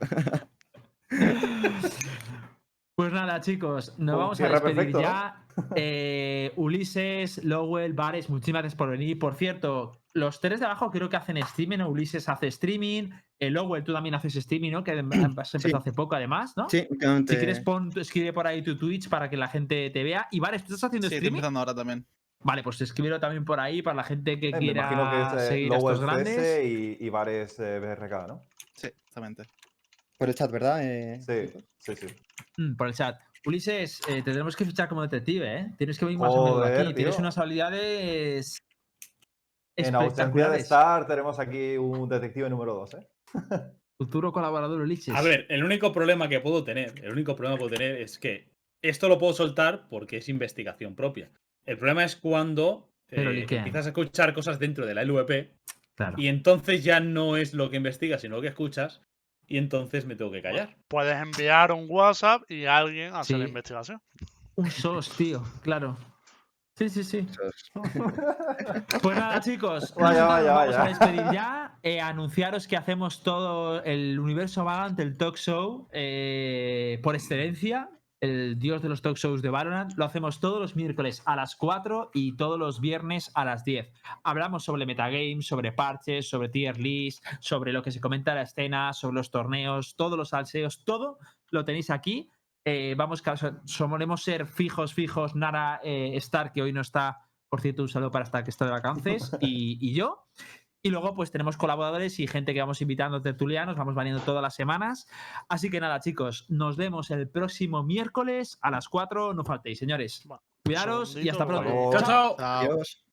Pues nada, chicos, nos vamos a despedir perfecto, ¿no? ya. Eh, Ulises, Lowell, Vares, muchísimas gracias por venir. Por cierto, los tres de abajo creo que hacen streaming, ¿no? Ulises hace streaming, el Lowell tú también haces streaming, ¿no? Que has empezado Sí. hace poco además, ¿no? Sí. Si quieres, pon, escribe por ahí tu Twitch para que la gente te vea. Y Vares, ¿tú estás haciendo Sí, estoy streaming? empezando ahora también. Vale, pues escríbelo también por ahí para la gente que Eh, me quiera imagino que es eh, seguir a Lowell estos grandes. CS y, y Vares eh, BRK, ¿no? Sí, exactamente. Por el chat, ¿verdad? Eh, Sí, sí, sí. Mm, por el chat. Ulises, eh, te tenemos que fichar como detective, ¿eh? Tienes que venir más a Joder, menudo aquí. Tienes tío. unas habilidades. En ausencia de. Star tenemos aquí un detective número 2, ¿eh? Futuro colaborador Ulises. A ver, el único problema que puedo tener, el único problema que puedo tener es que esto lo puedo soltar porque es investigación propia. El problema es cuando eh, empiezas a escuchar cosas dentro de la LVP Claro. y entonces ya no es lo que investigas, sino lo que escuchas y entonces me tengo que callar. Puedes enviar un WhatsApp y alguien hace la Sí. investigación. Un SOS, tío, claro. Sí, sí, sí. Pues nada, chicos. Vaya, vaya, vamos a despedir ya. Eh, anunciaros que hacemos todo el universo Valorant, el talk show, eh, por excelencia. El dios de los talk shows de Valorant. Lo hacemos todos los miércoles a las 4 y todos los viernes a las 10. Hablamos sobre metagames, sobre parches, sobre tier list, sobre lo que se comenta en la escena, sobre los torneos, todos los salseos, todo lo tenéis aquí. Eh, vamos, solemos ser fijos, fijos. Nara eh, Star, que hoy no está, por cierto, un saludo para Star, que está de vacances, y, y yo. Y luego, pues tenemos colaboradores y gente que vamos invitando tertulianos, vamos valiendo todas las semanas. Así que nada, chicos, nos vemos el próximo miércoles a las 4. No faltéis, señores. Cuidaros y hasta pronto. chao. Chao. Adiós.